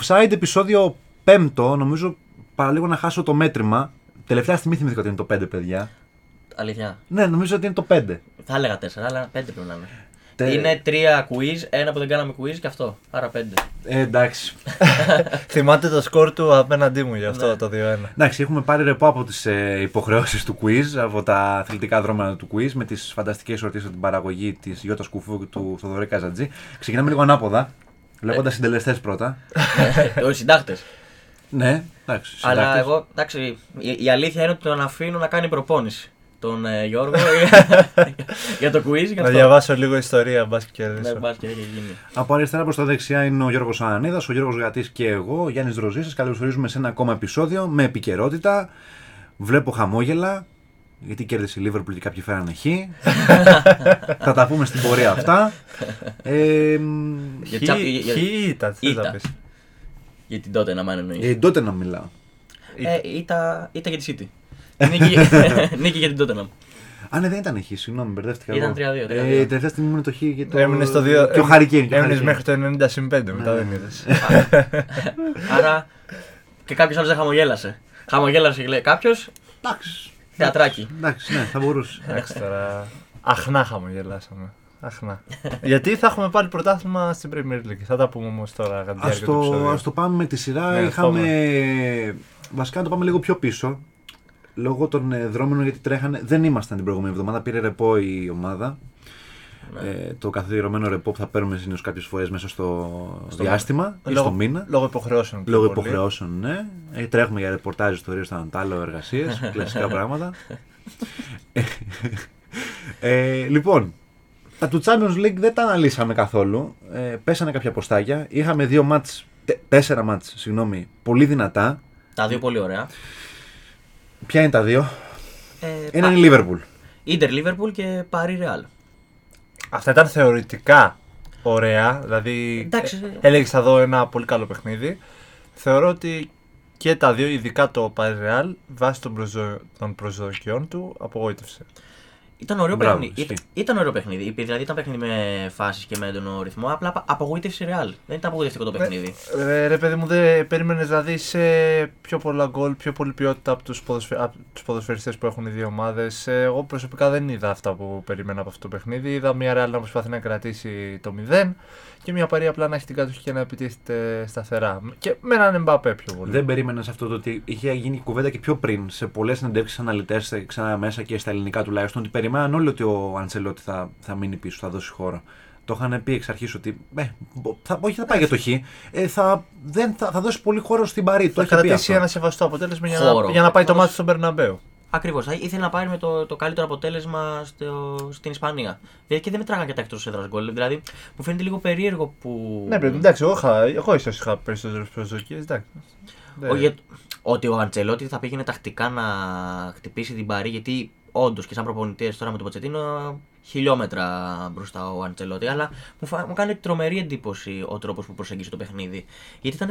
Offside επεισόδιο 5, νομίζω παραλίγο να χάσω το μέτρημα. Τελευταία στιγμή θυμήθηκα ότι είναι το 5, παιδιά. Αλήθεια. Ναι, νομίζω ότι είναι το 5. Θα έλεγα 4, αλλά 5 πρέπει να είναι. Τε- Είναι τρία quiz, ένα που δεν κάναμε quiz και αυτό. Άρα 5. Ε, εντάξει. Θυμάται το σκορ του απέναντί μου γι' αυτό Ναι. το 2-1. εντάξει, έχουμε πάρει ρεπό από τις ε, υποχρεώσεις του quiz, από τα αθλητικά δρόμενα του quiz, με τις φανταστικές ερωτήσει από την παραγωγή της Γιώτας Κουφού και του Θοδωρή Καζατζή. Ξεκινάμε λίγο ανάποδα, βλέποντας συντελεστές πρώτα. Οι συντάκτες. Ναι, εντάξει. Αλλά συντάκτες. εγώ, εντάξει, η, η αλήθεια είναι ότι τον αφήνω να κάνει προπόνηση. Τον ε, Γιώργο για το quiz. Για Να διαβάσω λίγο ιστορία, μπας και Ναι, κερδίσω. μπας και έχει γίνει. Από αριστερά προς τα δεξιά είναι ο Γιώργος Ανανίδας, ο Γιώργος Γατής και εγώ, ο Γιάννης Ροζής. Σας καλωσορίζουμε σε ένα ακόμα επεισόδιο με επικαιρότητα. Βλέπω χαμόγελα, γιατί κέρδισε η Λίβερπουλ και κάποιοι φέρανε χ. Θα τα πούμε στην πορεία αυτά. Ε, μ, Για τσάπ- για- για- Χι ήταν, τι Ήταν. θα πεις. Για την τότε να μ' αν εννοείς. ε, τότε να μιλάω. Ε, ήταν, ήταν για τη City. νίκη, νίκη για την τότε Α, ναι, δεν ήταν χ, συγγνώμη, μπερδεύτηκα. Ήταν εγώ. 3-2, 3-2. Ε, η τελευταία στιγμή ήμουν το χ και το. Έμεινες στο 2. Και ο Χαρικέιν. και ο Έμεινες Harry Kane. μέχρι το 90 συν 5, μετά δεν είδες. Άρα και κάποιος άλλος δεν χαμογέλασε. Χαμογέλασε λέει κάποιος, Εντάξει. Θεατράκι. Εντάξει, ναι, θα μπορούσε. Εντάξει τώρα. Αχνά χαμογελάσαμε. Αχνά. Γιατί θα έχουμε πάλι πρωτάθλημα στην Premier League. Θα τα πούμε όμως τώρα κατά τη Ας διάρκεια του το, επεισοδίου. ας το πάμε με τη σειρά. Ναι, Είχαμε. Βασικά να το πάμε λίγο πιο πίσω. Λόγω των ε, δρόμενων γιατί τρέχανε. Δεν ήμασταν την προηγούμενη εβδομάδα. Πήρε ρεπό η ομάδα. Ναι. Ε, το καθιερωμένο ρεπό που θα παίρνουμε συνήθως κάποιες φορές μέσα στο, Στο διάστημα ή Λόγω- στο μήνα. Λόγω υποχρεώσεων. πιο Λόγω πολύ. υποχρεώσεων, ναι. Ε, τρέχουμε για ρεπορτάζ, ιστορίες στο Αντάλλο, εργασίες, κλασικά πράγματα. ε, λοιπόν, τα του Champions League δεν τα αναλύσαμε καθόλου. Ε, πέσανε κάποια ποστάκια. Είχαμε δύο μάτς, τε- τέσσερα μάτς, συγγνώμη, πολύ δυνατά. Τα δύο πολύ ωραία. Ποια είναι τα δύο; Ε, Ένα είναι η Liverpool. Ιντερ Λίβερπουλ και Παρί Ρεάλ. Αυτά ήταν θεωρητικά ωραία. Δηλαδή, Εντάξει. ε, έλεγες θα δω ένα πολύ καλό παιχνίδι. Θεωρώ ότι και τα δύο, ειδικά το Paris Real, βάσει των, προσδο... των προσδοκιών του, απογοήτευσε. Ήταν ωραίο Μπράβο, παιχνίδι. ισχύει. Ήταν, ήταν ωραίο παιχνίδι. Είπε, Δηλαδή ήταν παιχνίδι με φάσεις και με έντονο ρυθμό. Απλά απα- απογοήτευσε η Ρεάλ. Δεν ήταν απογοητευτικό το παιχνίδι. Ε, ρε παιδί μου, δεν περίμενες να δει πιο πολλά γκολ, πιο πολλή ποιότητα από τους ποδοσφαι... απ' τους ποδοσφαιριστές που έχουν οι δύο ομάδες. Εγώ προσωπικά δεν είδα αυτά που περίμενα από αυτό το παιχνίδι. Είδα μια Real να προσπαθεί να κρατήσει το 0 και μια παρή απλά να έχει την κατοχή και να επιτίθεται σταθερά. Και με έναν Εμπαπέ πιο πολύ. Δεν περίμενα σε αυτό το ότι είχε γίνει κουβέντα και πιο πριν σε πολλές συνεντεύξεις αναλυτές ξανά μέσα και στα ελληνικά τουλάχιστον ότι περιμέναν όλοι ότι ο Αντσελότη θα, θα μείνει πίσω, θα δώσει χώρο. Το είχαν πει εξ αρχής ότι. Ε, θα, όχι, θα πάει για το χ. Ε, θα, δεν, θα, θα δώσει πολύ χώρο στην Παρή. Το θα είχε πει κρατήσει αυτό. ένα σεβαστό αποτέλεσμα για Χώρο. να, για να πάει το Απλώς- μάτι στον Περναμπέου. Ακριβώς. Ήθελε να πάρει με το, το καλύτερο αποτέλεσμα στο, στην Ισπανία. Δηλαδή και δεν μετράγαν και τα εκτός έδρας γκολ. Δηλαδή μου φαίνεται λίγο περίεργο που. Ναι, πρέπει, εντάξει, εγώ, είχα, εγώ ίσως είχα περισσότερες προσδοκίες. Ο, για- ότι ο Αντσελότη θα πήγαινε τακτικά να χτυπήσει την Παρή γιατί όντως και σαν προπονητής τώρα με τον Ποτσετίνο χιλιόμετρα μπροστά ο Αντσελότη. Αλλά μου, φα... μου κάνει τρομερή εντύπωση ο τρόπος που προσέγγισε το παιχνίδι. Γιατί ήταν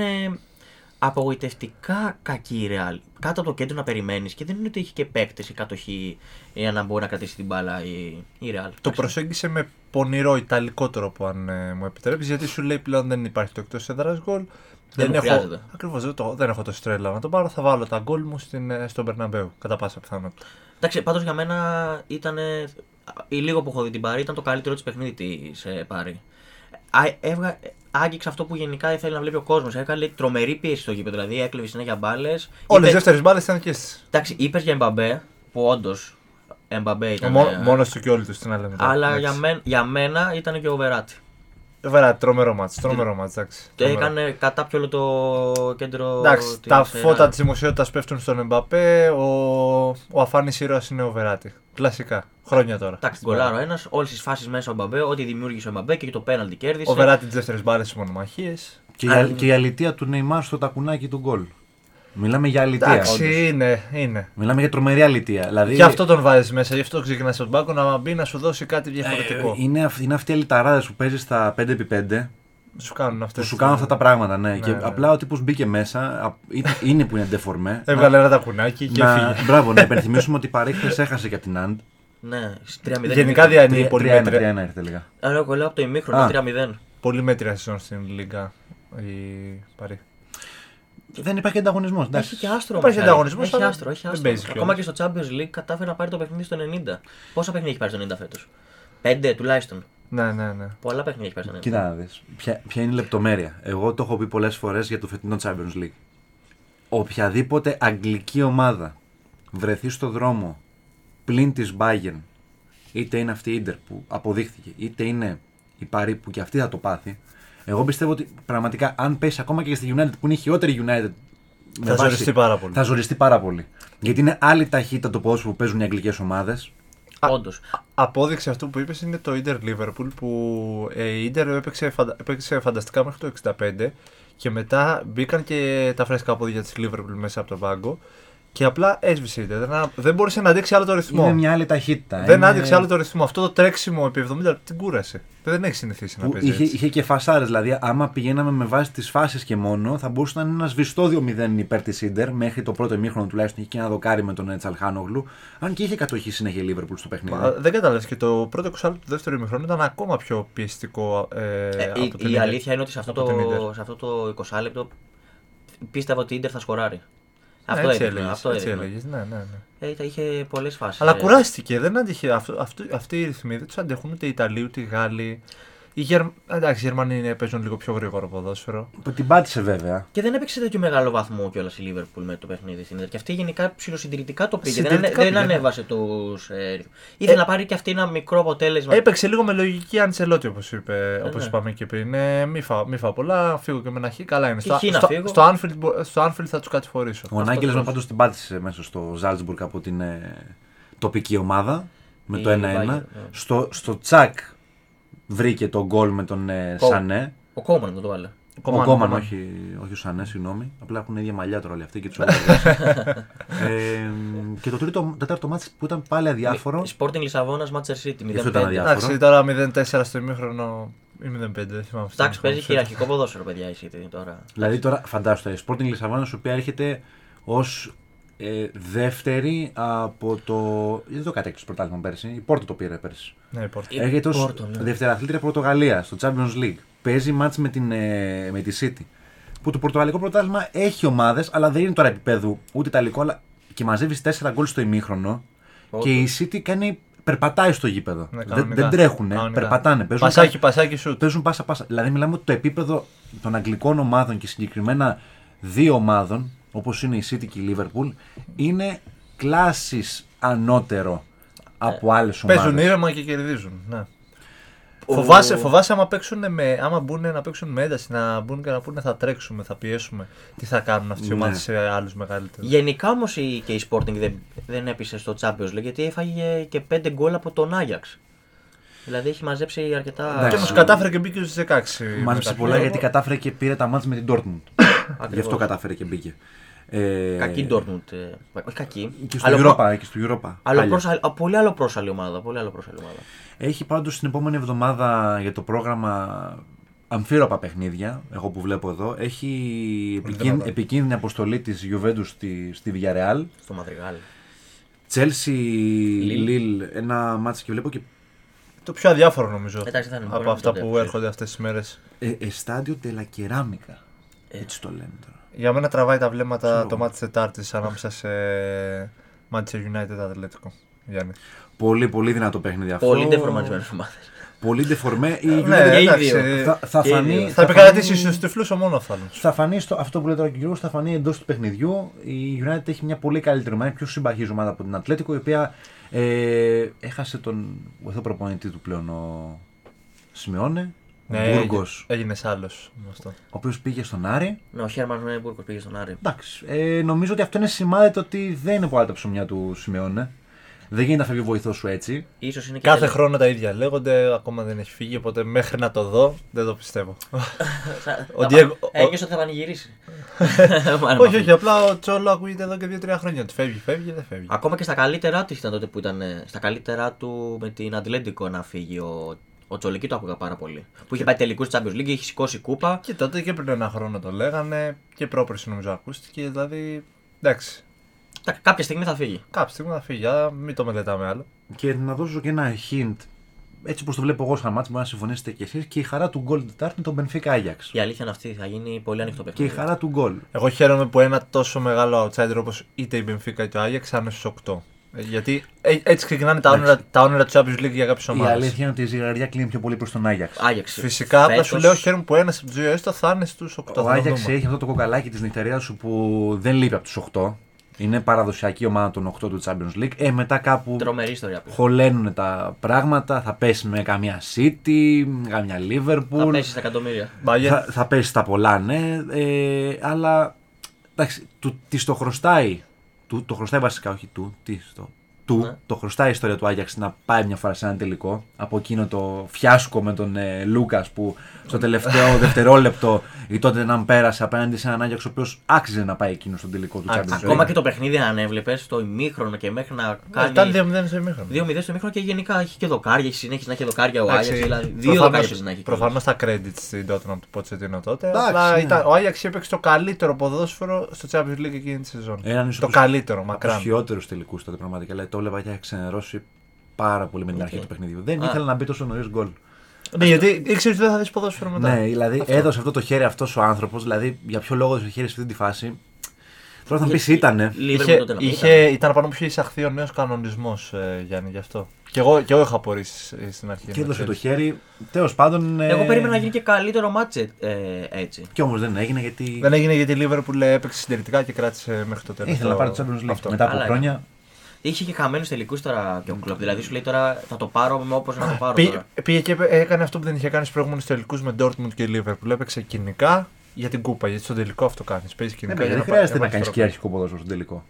απογοητευτικά κακή η Ρεάλ. Κάτω από το κέντρο να περιμένεις και δεν είναι ότι είχε και παίκτες ή κατοχή για να μπορεί να κρατήσει την μπάλα η, η Ρεάλ. Το προσέγγισε με πονηρό ιταλικό τρόπο, αν ε, μου επιτρέπεις, γιατί σου λέει πλέον δεν υπάρχει το εκτός έδρας γκολ. Δεν μου έχω, χρειάζεται. ακριβώς, δεν, το, δεν έχω το στρέλα να το πάρω. Θα βάλω τα γκολ μου στην, ε, στον Περναμπέου. Κατά πάσα πιθανότητα. Εντάξει, πάντως για μένα ήταν. Η λίγο που έχω δει την Πάρη ήταν το καλύτερο της παιχνίδι της ε, Πάρη. Α, έβγα, άγγιξε αυτό που γενικά ήθελε να βλέπει ο κόσμος. Έκανε τρομερή πίεση στο γήπεδο. Δηλαδή έκλεβε συνέχεια μπάλες. Όλες οι δεύτερες μπάλες ήταν και στις. Εντάξει, είπες για Εμπαμπέ, που όντως Εμπαμπέ ήταν. Μό, ε, Μόνος του και όλοι τους την άλλη μετά. αλλά Εντάξει. για, μεν, για μένα ήταν και ο Βεράτη. Βέβαια, τρομερό μάτς, τρομερό μάτς, εντάξει. Το τρομερό. έκανε κατά πιο όλο το κέντρο. Εντάξει, της, τα ε, φώτα Real. της δημοσιότητας πέφτουν στον Εμπαπέ. Ο, ο αφάνης ήρωας είναι ο Βεράτη. Κλασικά. Χρόνια τώρα. Εντάξει, γκολάρο ένας, όλες τις φάσεις μέσα ο Εμπαμπέ, ό,τι δημιούργησε ο Εμπαμπέ και το πέναλτι κέρδισε. Ο Βεράτη τις δεύτερες μπάλες στις μονομαχίες. Και, η, Α, α- και η αλητία του Νεϊμάρ στο τακουνάκι του γκολ. Μιλάμε για αλητία. Εντάξει, είναι, είναι. Μιλάμε για τρομερή αλητία. Δηλαδή, Γι' αυτό τον βάζεις μέσα, γι' αυτό ξεκινάς στον πάγκο να μπει να σου δώσει κάτι ε, διαφορετικό. είναι, αυ- είναι αυτοί οι αλυταράδες που παίζεις στα 5x5 Σου κάνουν αυτές. που σου κάνουν αυτά τα πράγματα. Ναι. και ναι. απλά ο τύπος μπήκε μέσα. α- είναι- Είναι που είναι ντεφορμέ. Έβγαλε ένα τακουνάκι και να, έφυγε. μπράβο, να υπενθυμίσουμε ότι η Παρήχθες έχασε και από την Αντ. Ναι, 3-0. Γενικά διανύει πολύ 3-1 μέτρια, 3-1 ήρθε λίγα. Άρα εγώ λέω από το ημίχρονο Α. 3-0. πολύ μέτρια σεζόν στην Λίγκα η Παρή. Δεν υπάρχει ανταγωνισμός. Έχει και άστρο Υπάρχει όμως, ανταγωνισμός, Έχει αλλά άστρο, έχει δεν άστρο. παίζει Ακόμα κιόλας. και στο Champions League κατάφερε να πάρει το παιχνίδι στο 90. Πόσα παιχνίδια έχει πάρει στο 90 φέτος; Πέντε τουλάχιστον. Ναι, ναι, ναι. Πολλά παιχνίδια έχει πάρει στο 90. Κοίτα να δεις. Ποια, ποια είναι η λεπτομέρεια. Εγώ το έχω πει πολλές φορές για το φετινό Champions League. Οποιαδήποτε αγγλική ομάδα βρεθεί στο δρόμο πλην της Bayern, είτε είναι αυτή η Ίντερ που αποδείχθηκε, είτε είναι η Παρή που και αυτή θα το πάθει, εγώ πιστεύω ότι πραγματικά αν πέσει ακόμα και στη United που είναι η χειρότερη United με Θα βάση- ζοριστεί πάρα πολύ. Θα ζοριστεί πάρα πολύ. Γιατί είναι άλλη ταχύτητα το ποδόσφαιρο που παίζουν οι αγγλικές ομάδες. Όντως. Απόδειξη αυτού που είπες είναι το Ιντερ Liverpool που ε, η Ιντερ έπαιξε, φαντα... έπαιξε φανταστικά μέχρι το 65 και μετά μπήκαν και τα φρέσκα πόδια της Liverpool μέσα από τον πάγκο και απλά έσβησε η Ιντερ. Δεν, δεν μπορούσε να αντέξει άλλο το ρυθμό. Είναι μια άλλη ταχύτητα. Δεν Είναι- άντεξε άλλο το ρυθμό. Αυτό το τρέξιμο επί 70 την κούρασε. Δεν έχει συνηθίσει να Που παίζεις. είχε, έτσι. είχε και φασάρες. Δηλαδή, άμα πηγαίναμε με βάση τις φάσεις και μόνο, θα μπορούσε να είναι ένας σβηστό 2-0 υπέρ της Ιντερ μέχρι το πρώτο ημίχρονο τουλάχιστον. Είχε και ένα δοκάρι με τον Τσαλχάνογλου. Αν και είχε κατοχή συνέχεια η Λίβερπουλ στο παιχνίδι. Μα, δεν κατάλαβε και το πρώτο 20 του δεύτερου ημιχρόνου ήταν ακόμα πιο πιεστικό ε, Ε, από η, την η Ίντερ. αλήθεια είναι ότι σε αυτό, Από την το, Ίντερ. σε αυτό το 20 λεπτό πίστευα ότι η Ιντερ θα σκοράρει. Ναι, Αυτό έτσι έδειχνε. έλεγες, Αυτό έτσι έδειχνε. έλεγες, ναι, ναι, ναι. Ε, ήταν- είχε πολλές φάσεις. Αλλά κουράστηκε. Δεν άντυχε. Αυτό, αυτό, αυτοί οι ρυθμοί δεν τους αντέχουν ούτε οι Ιταλοί ούτε οι Γάλλοι. Οι Γερ... Εντάξει, οι Γερμανοί είναι- παίζουν λίγο πιο γρήγορο ποδόσφαιρο. Που την πάτησε βέβαια. Και δεν έπαιξε τέτοιο μεγάλο βαθμό κιόλας η Λίβερπουλ με το παιχνίδι στην Ιντερ. Και αυτή γενικά ψηλοσυντηρητικά το πήγε. Δεν, ανε- Συντηρητικά δεν πήγε, ναι. ανέβασε τους. Ε, ρυθμούς. Ήθελε να πάρει και αυτή ένα μικρό αποτέλεσμα. Έπαιξε λίγο με λογική Αντσελότη όπως είπε, όπως ναι. είπαμε και πριν. Ε, μη, φάω, μη φάω πολλά, φύγω και με ένα χ. Καλά είναι. Τι χ να στο, φύγω. στο, Anfield, μπο- στο Anfield θα τους κατηφορήσω. Ο Νάγκελ με πάντως την πάτησε μέσα στο Ζάλτσμπουργκ από την ε, τοπική ομάδα με Η το 1-1. Bayern, ναι. Στο, στο Τσακ βρήκε τον γκολ με τον ε, Κο- Σανέ. Ο Κόμαν μου το βάλε. Ο Κομάν, Κόμαν, Κομάν. όχι, όχι ο Σανέ, συγγνώμη. Απλά έχουν ίδια μαλλιά τώρα όλοι αυτοί και τους άλλου. ε, και το τρίτο, το τέταρτο μάτι που ήταν πάλι αδιάφορο. Sporting Λισαβόνας, Manchester City. 0-5. Αυτό ήταν αδιάφορο. Εντάξει, τώρα 0-4 στο ημίχρονο ή 0-5, δεν θυμάμαι. αυτό. Εντάξει, παίζει χειραρχικό ποδόσφαιρο, παιδιά η City τώρα. Δηλαδή τώρα φαντάζομαι, η Sporting Λισαβόνας, η οποία έρχεται ως ε, δεύτερη από το. Δεν το κατέκτησε το πρωτάθλημα πέρσι. Η Πόρτο το πήρε πέρσι. Ναι, η Πόρτο. Η Έρχεται ως Porto, ναι. δευτεραθλήτρια Πορτογαλίας στο Champions League. Παίζει μάτς με, την, ε, με τη City. Που το Πορτογαλικό πρωτάθλημα έχει ομάδες, αλλά δεν είναι τώρα επίπεδου ούτε ιταλικό, αλλά και μαζεύεις 4 γκολ στο ημίχρονο. Όντως. Και η City κάνει, περπατάει στο γήπεδο. Ναι, δεν, κανονικά. δεν τρέχουν, Κανονικά. περπατάνε. Παίζουν Πασάκι, πασάκι σουτ. παίζουν πάσα πάσα. Δηλαδή, μιλάμε ότι το επίπεδο των αγγλικών ομάδων και συγκεκριμένα δύο ομάδων, όπως είναι η City και η Liverpool, είναι κλάσει ανώτερο από άλλες ομάδες. Παίζουν ήρεμα και κερδίζουν. Ναι. Φοβάσαι, φοβάσαι άμα, παίξουν με, άμα μπουν να παίξουν με ένταση, να μπουν και να πούνε θα τρέξουμε, θα πιέσουμε. Τι θα κάνουν αυτοί οι Ναι. ομάδες σε άλλους μεγαλύτερους. Γενικά όμως και η Sporting δεν, δεν έπεισε στο Champions League γιατί έφαγε και 5 γκολ από τον Άγιαξ. Δηλαδή έχει μαζέψει αρκετά. Και Εντάξει. όμως κατάφερε και μπήκε στους 16. Μάζεψε μετά. πολλά γιατί κατάφερε και πήρε τα μάτια με την Dortmund. Γι' αυτό κατάφερε και μπήκε. Ε, Κακή Dortmund. ε, όχι κακή. Και στο Αλλά Europa. Και στο Europa. άλλο Πάλι. πρόσαλη- α, πολύ άλλο πρόσαλη ομάδα. Πολύ άλλο πρόσαλη ομάδα. Έχει πάντως την επόμενη εβδομάδα για το πρόγραμμα αμφίροπα παιχνίδια, εγώ που βλέπω εδώ. Έχει επικίν- δυνατά. επικίνδυνη αποστολή της Juventus στη, στη Villarreal. Στο Μαδριγάλ. Chelsea, Lille. Lille, ένα μάτσο και βλέπω και Το πιο αδιάφορο νομίζω. Εντάξει, θα είναι, μπορεί από να αυτά το που διαβάσει. έρχονται αυτές τις μέρες. ε, Estadio della Ceramica. Ε. Έτσι το λένε τώρα. Για μένα τραβάει τα βλέμματα Ξέρω. το μάτι τη Τετάρτη ανάμεσα σε Manchester United Ατλέτικο. Γιάννη. Πολύ πολύ δυνατό παιχνίδι αυτό. Πολύ ντεφορμαρισμένε ομάδε. Πολύ ντεφορμέ. Η Ναι, United και οι εντάξει, δύο. θα, θα και οι φανεί, δύο. Θα θα επικρατήσει φανεί- στους τυφλούς ο μονόφθαλμο. Θα φανεί στο, αυτό που λέει τώρα και ο Γιώργος, θα φανεί εντός του παιχνιδιού. Η United έχει μια πολύ καλύτερη ομάδα, πιο συμπαχή ομάδα από την Ατλέτικο, η οποία ε, έχασε τον βοηθό προπονητής του πλέον, ο Σιμεώνε. Ο Ναι, Μπούργος, Έγινε άλλος αυτό. ο οποίος πήγε στον Άρη. Ναι, ο Χέρμαν Μπουργκο πήγε στον Άρη. Εντάξει. Ε, νομίζω ότι αυτό είναι σημάδι ότι δεν είναι πολλά τα ψωμιά του Σιμεώνε. Δεν γίνεται να φεύγει ο βοηθός σου έτσι. Ίσως είναι και Κάθε τελε- χρόνο τα ίδια λέγονται, ακόμα δεν έχει φύγει, οπότε μέχρι να το δω δεν το πιστεύω. Θα- Ο θα- Diego- ο- Ένιωσα ότι θα πανηγυρίσει. Μάλλον όχι, αυτό. όχι, απλά ο Τσόλο ακούγεται εδώ και 2-3 χρόνια. Ότι φεύγει, φεύγει, δεν φεύγει. Ακόμα και στα καλύτερά του ήταν τότε που ήταν. ε, Στα καλύτερά του με την Ατλέντικο να φύγει ο, ο Τσολική το άκουγα πάρα πολύ. Που είχε πάει τελικούς Champions League, είχε σηκώσει κούπα. Και τότε και πριν ένα χρόνο το λέγανε και πρόπερση νομίζω ακούστηκε. Δηλαδή, εντάξει, Τα- Κάποια στιγμή θα φύγει. κάποια στιγμή θα φύγει, αλλά μην το μελετάμε άλλο. Και να δώσω και ένα hint έτσι όπως το βλέπω εγώ σαν μάτς, μπορεί να συμφωνήσετε κι εσείς και η χαρά του γκολ Τετάρτη με τον Μπενφίκα Άγιαξ. Η αλήθεια είναι αυτή, θα γίνει πολύ ανοιχτό Και η παιχνίδι. χαρά του γκολ. Εγώ χαίρομαι που ένα τόσο μεγάλο outsider όπως είτε η Benfica είτε ο Άγιαξ θα είναι στου 8. Ε, Γιατί ε, έτσι ξεκινάνε τα όνειρα, τα όνειρα του Champions League για κάποιες Η ομάδες. αλήθεια είναι ότι η ζυγαριά κλείνει πιο πολύ προς τον Άγιαξ. Άγιαξ. Φυσικά, απλά Φέτος- σου λέω χαίρομαι που ένας από τους δύο έστω θα είναι στους 8. Ο Άγιαξ έχει αυτό το κοκαλάκι της νυχτερίας σου που δεν λείπει από τους 8. Είναι παραδοσιακή ομάδα των 8 του Champions League. Ε, μετά κάπου Τρομερή ιστορία. που. χωλένουν τα πράγματα. Θα πέσει με καμιά City, καμιά Θα Liverpool. πέσει στα εκατομμύρια. Θα, θα πέσει στα πολλά, ναι. Ε, αλλά εντάξει, του, της το χρωστάει. Του, το χρωστάει βασικά, όχι του. Τι, στο, του. Ναι. Το χρωστάει η ιστορία του Άγιαξ να πάει μια φορά σε ένα τελικό. Από εκείνο το φιάσκο με τον ε, Λούκας που στο τελευταίο δευτερόλεπτο η τότε να πέρασε απέναντι σε έναν Άγιαξ ο οποίος άξιζε να πάει εκείνο στον τελικό του Άξιζε. Champions League. Ακόμα και το παιχνίδι, αν έβλεπες, το ημίχρονο και μέχρι να κάνει. Ήταν 2-0 στο ημίχρονο. 2-0 στο ημίχρονο και γενικά έχει και δοκάρια, έχει συνέχιση να έχει δοκάρια ο Εντάξει, Άγιαξ. Δηλαδή, δύο προφανώς- δοκάρια να έχει. Προφανώς τα credits στην Tottenham του Ποτσετίνο τότε. Εντάξει, αλλά ναι. ήταν, ο Άγιαξ έπαιξε το καλύτερο ποδόσφαιρο στο Champions League εκείνη τη σεζόν. Έναν ίσως το από τους- καλύτερο, από τους μακράν. χειρότερους τελικούς τότε πραγματικά. Δηλαδή, το έβλεπα και είχε ξενερώσει πάρα πολύ με την Οκ. αρχή του παιχνιδιού. Δεν Α. ήθελε να μπει τόσο νωρίς γκολ. Ναι, γιατί ήξερες ότι δεν θα δεις ποδόσφαιρο μετά. Ναι, δηλαδή έδωσε αυτό το χέρι αυτός ο άνθρωπος. Δηλαδή, για ποιο λόγο έδωσε χέρι σε αυτή τη φάση. Τώρα θα μου πεις ήτανε. Λίβερπουλ Είχε, τότε να είχε, ήταν πάνω που είχε εισαχθεί ο νέος κανονισμός, ε, Γιάννη, γι' αυτό. Και εγώ, και εγώ είχα απορήσει ε, στην αρχή. Και να έδωσε το ξέρεις. χέρι. Τέλος πάντων. ε, Εγώ περίμενα να γίνει και καλύτερο μάτσε ε, έτσι. Και όμως δεν έγινε γιατί. Δεν έγινε γιατί η Liverpool έπαιξε συντηρητικά και κράτησε μέχρι το τέλος. Ήθελε να πάρει το Champions League. Αυτό. Μετά από Αλλά χρόνια. Είχε και χαμένους τελικούς τώρα και ο κλοπ. Δηλαδή σου λέει τώρα θα το πάρω με όπως να το πάρω. Πή- τώρα. Πήγε και έκανε αυτό που δεν είχε κάνει στους προηγούμενους τελικούς με Dortmund και Liverpool. Έπαιξε κοινικά για την κούπα. Γιατί στο τελικό αυτό κάνεις. Παίζεις Ναι, κοινικά. παιδιά, για δεν να χρειάζεται πάει- να κάνεις και πάει αρχικό ποδόσφαιρο στον τελικό.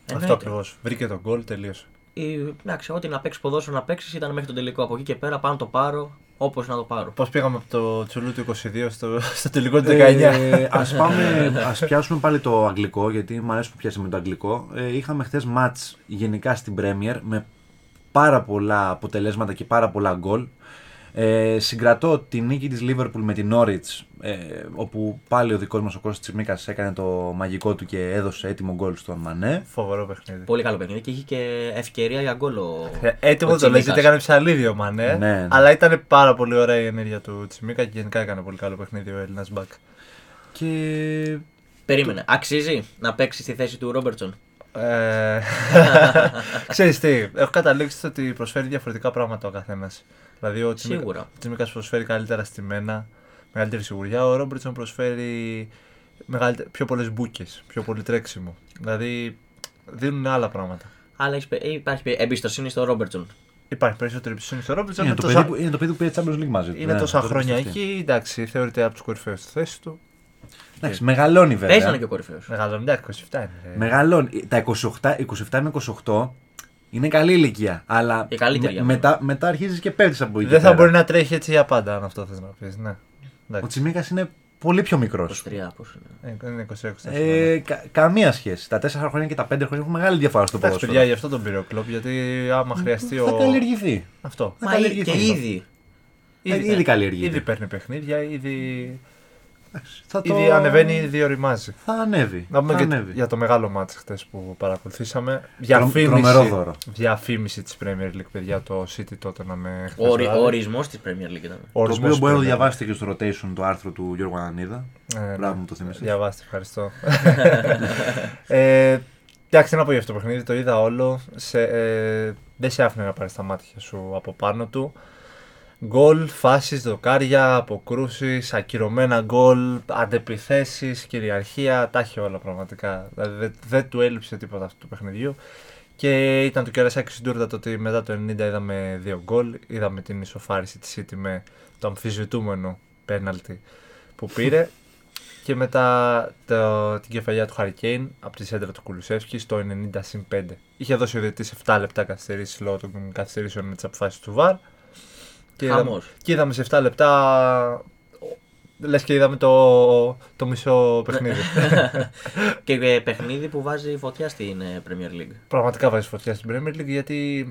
Αυτό Εννοείται. ακριβώς. Βρήκε τον γκολ, τελείωσε. Ή, Εντάξει, ό,τι να παίξεις ποδόσφαιρο να παίξεις ήταν μέχρι τον τελικό. Από εκεί και πέρα πάνω το πάρω όπως να το πάρω. Πώς πήγαμε από το τσουλού του 22 στο, στο τελικό του 19. Ε, ας, πάμε, ας πιάσουμε πάλι το αγγλικό, γιατί μου αρέσει που πιάσαμε το αγγλικό. Ε, είχαμε χθες μάτς γενικά στην Premier με πάρα πολλά αποτελέσματα και πάρα πολλά γκολ. Ε, συγκρατώ τη νίκη της Liverpool με την Norwich, ε, όπου πάλι ο δικός μας ο Κώστας Τσιμίκας έκανε το μαγικό του και έδωσε έτοιμο γκολ στον Μανέ. Φοβερό παιχνίδι. Πολύ καλό παιχνίδι και είχε και ευκαιρία για γκολ ο. Ε, Έτοιμο ο το λες, Τσιμίκας. γιατί έκανε ψαλίδι ο Μανέ. Ναι, ναι. Αλλά ήταν πάρα πολύ ωραία η ενέργεια του Τσιμίκα και γενικά έκανε πολύ καλό παιχνίδι ο Έλληνας Μπακ. Και Περίμενε. Αξίζει να παίξει στη θέση του Ρόμπερτσον; Ε, Ξέρεις τι, έχω καταλήξει στο ότι προσφέρει διαφορετικά πράγματα ο καθένας. Δηλαδή ο Τσιμίκα- Σίγουρα. ο Τσιμίκας προσφέρει καλύτερα στημένα, μεγαλύτερη σιγουριά. Ο Ρόμπερτσον προσφέρει μεγαλύτερη, πιο πολλές μπουκε, πιο πολύ τρέξιμο. Δηλαδή δίνουν άλλα πράγματα. Αλλά έχεις πε- υπάρχει εμπιστοσύνη στο Ρόμπερτσον. Υπάρχει περισσότερη εμπιστοσύνη στο Ρόμπερτσον. είναι Είναι, το, τόσα, παιδί που, είναι το παιδί που πήρε Champions League μαζί του. είναι ναι, τόσα το χρόνια πιστεύω. εκεί. Εντάξει, θεωρείται από τους κορυφαίους στη θέση του. Εντάξει, μεγαλώνει βέβαια. Παίζει να είναι και ο κορυφαίος. Μεγαλώνει, εντάξει, 27 είναι. ρε. Μεγαλώνει. Τα 28, 27 με 28 είναι καλή ηλικία. Αλλά Η καλύτερη για με- μένα. μετά, μετά αρχίζεις και πέφτει από εκεί. Δεν θα πέρα. μπορεί να τρέχει έτσι για πάντα, αν αυτό θες να πεις. Ναι. Ο Εντάξει. Τσιμίκα είναι πολύ πιο μικρός. 23 πώς είναι. Ε, Είναι 26. Ε, κα- καμία σχέση. Τα 4 χρόνια και τα 5 χρόνια έχουν μεγάλη διαφορά στο Εντάξει, ποδόσφαιρο. παιδιά, γι' αυτό τον πήρε ο κλοπ. Γιατί άμα χρειαστεί Θα ο. καλλιεργηθεί. Αυτό. Θα Μα καλλιεργηθεί και αυτό. ήδη. Ε, Ήδη καλλιεργείται. Ήδη παίρνει παιχνίδια, ήδη, Θα το- ήδη ανεβαίνει, ήδη οριμάζει. Θα ανέβει. Να πούμε θα και ανέβει. για το μεγάλο μάτς χτες που παρακολουθήσαμε. τρομερό Διαφήμιση, δώρο. διαφήμιση της Premier League, παιδιά, το City τότε να με Ο, ορι- ο ορισμός της Premier League ήταν. Το Ορισμός οποίο μπορεί να το Premier League. διαβάσετε και στο rotation το άρθρο του Γιώργου Ανανίδα. Ε, Μπράβο ναι. μου το θύμισες. Διαβάστε, ευχαριστώ. ε, εντάξει, τι να πω για αυτό το παιχνίδι, το είδα όλο. Σε, ε, δεν σε άφηνε να πάρεις τα μάτια σου από πάνω του. Γκολ, φάσεις, δοκάρια, αποκρούσεις, ακυρωμένα γκολ, αντεπιθέσεις, κυριαρχία, τα είχε όλα πραγματικά. Δηλαδή δεν, δεν του έλειψε τίποτα αυτού του παιχνιδιού. Και ήταν το κερασάκι στην τούρτα το ότι μετά το 90 είδαμε δύο γκολ. Είδαμε την ισοφάριση της City με το αμφισβητούμενο πέναλτι που πήρε. και μετά το, την κεφαλιά του Χαρικέιν από τη σέντρα του Κουλουσεύσκη στο 90 συν 5. Είχε δώσει ο διαιτητής 7 λεπτά καθυστερήσεις λόγω των καθυστερήσεων με τις αποφάσεις του ΒΑΡ. Και είδαμε, Χαμός. και είδαμε σε 7 λεπτά. Λες και είδαμε το, το μισό παιχνίδι. και ε, παιχνίδι που βάζει φωτιά στην ε, Premier League. Πραγματικά βάζει φωτιά στην Premier League γιατί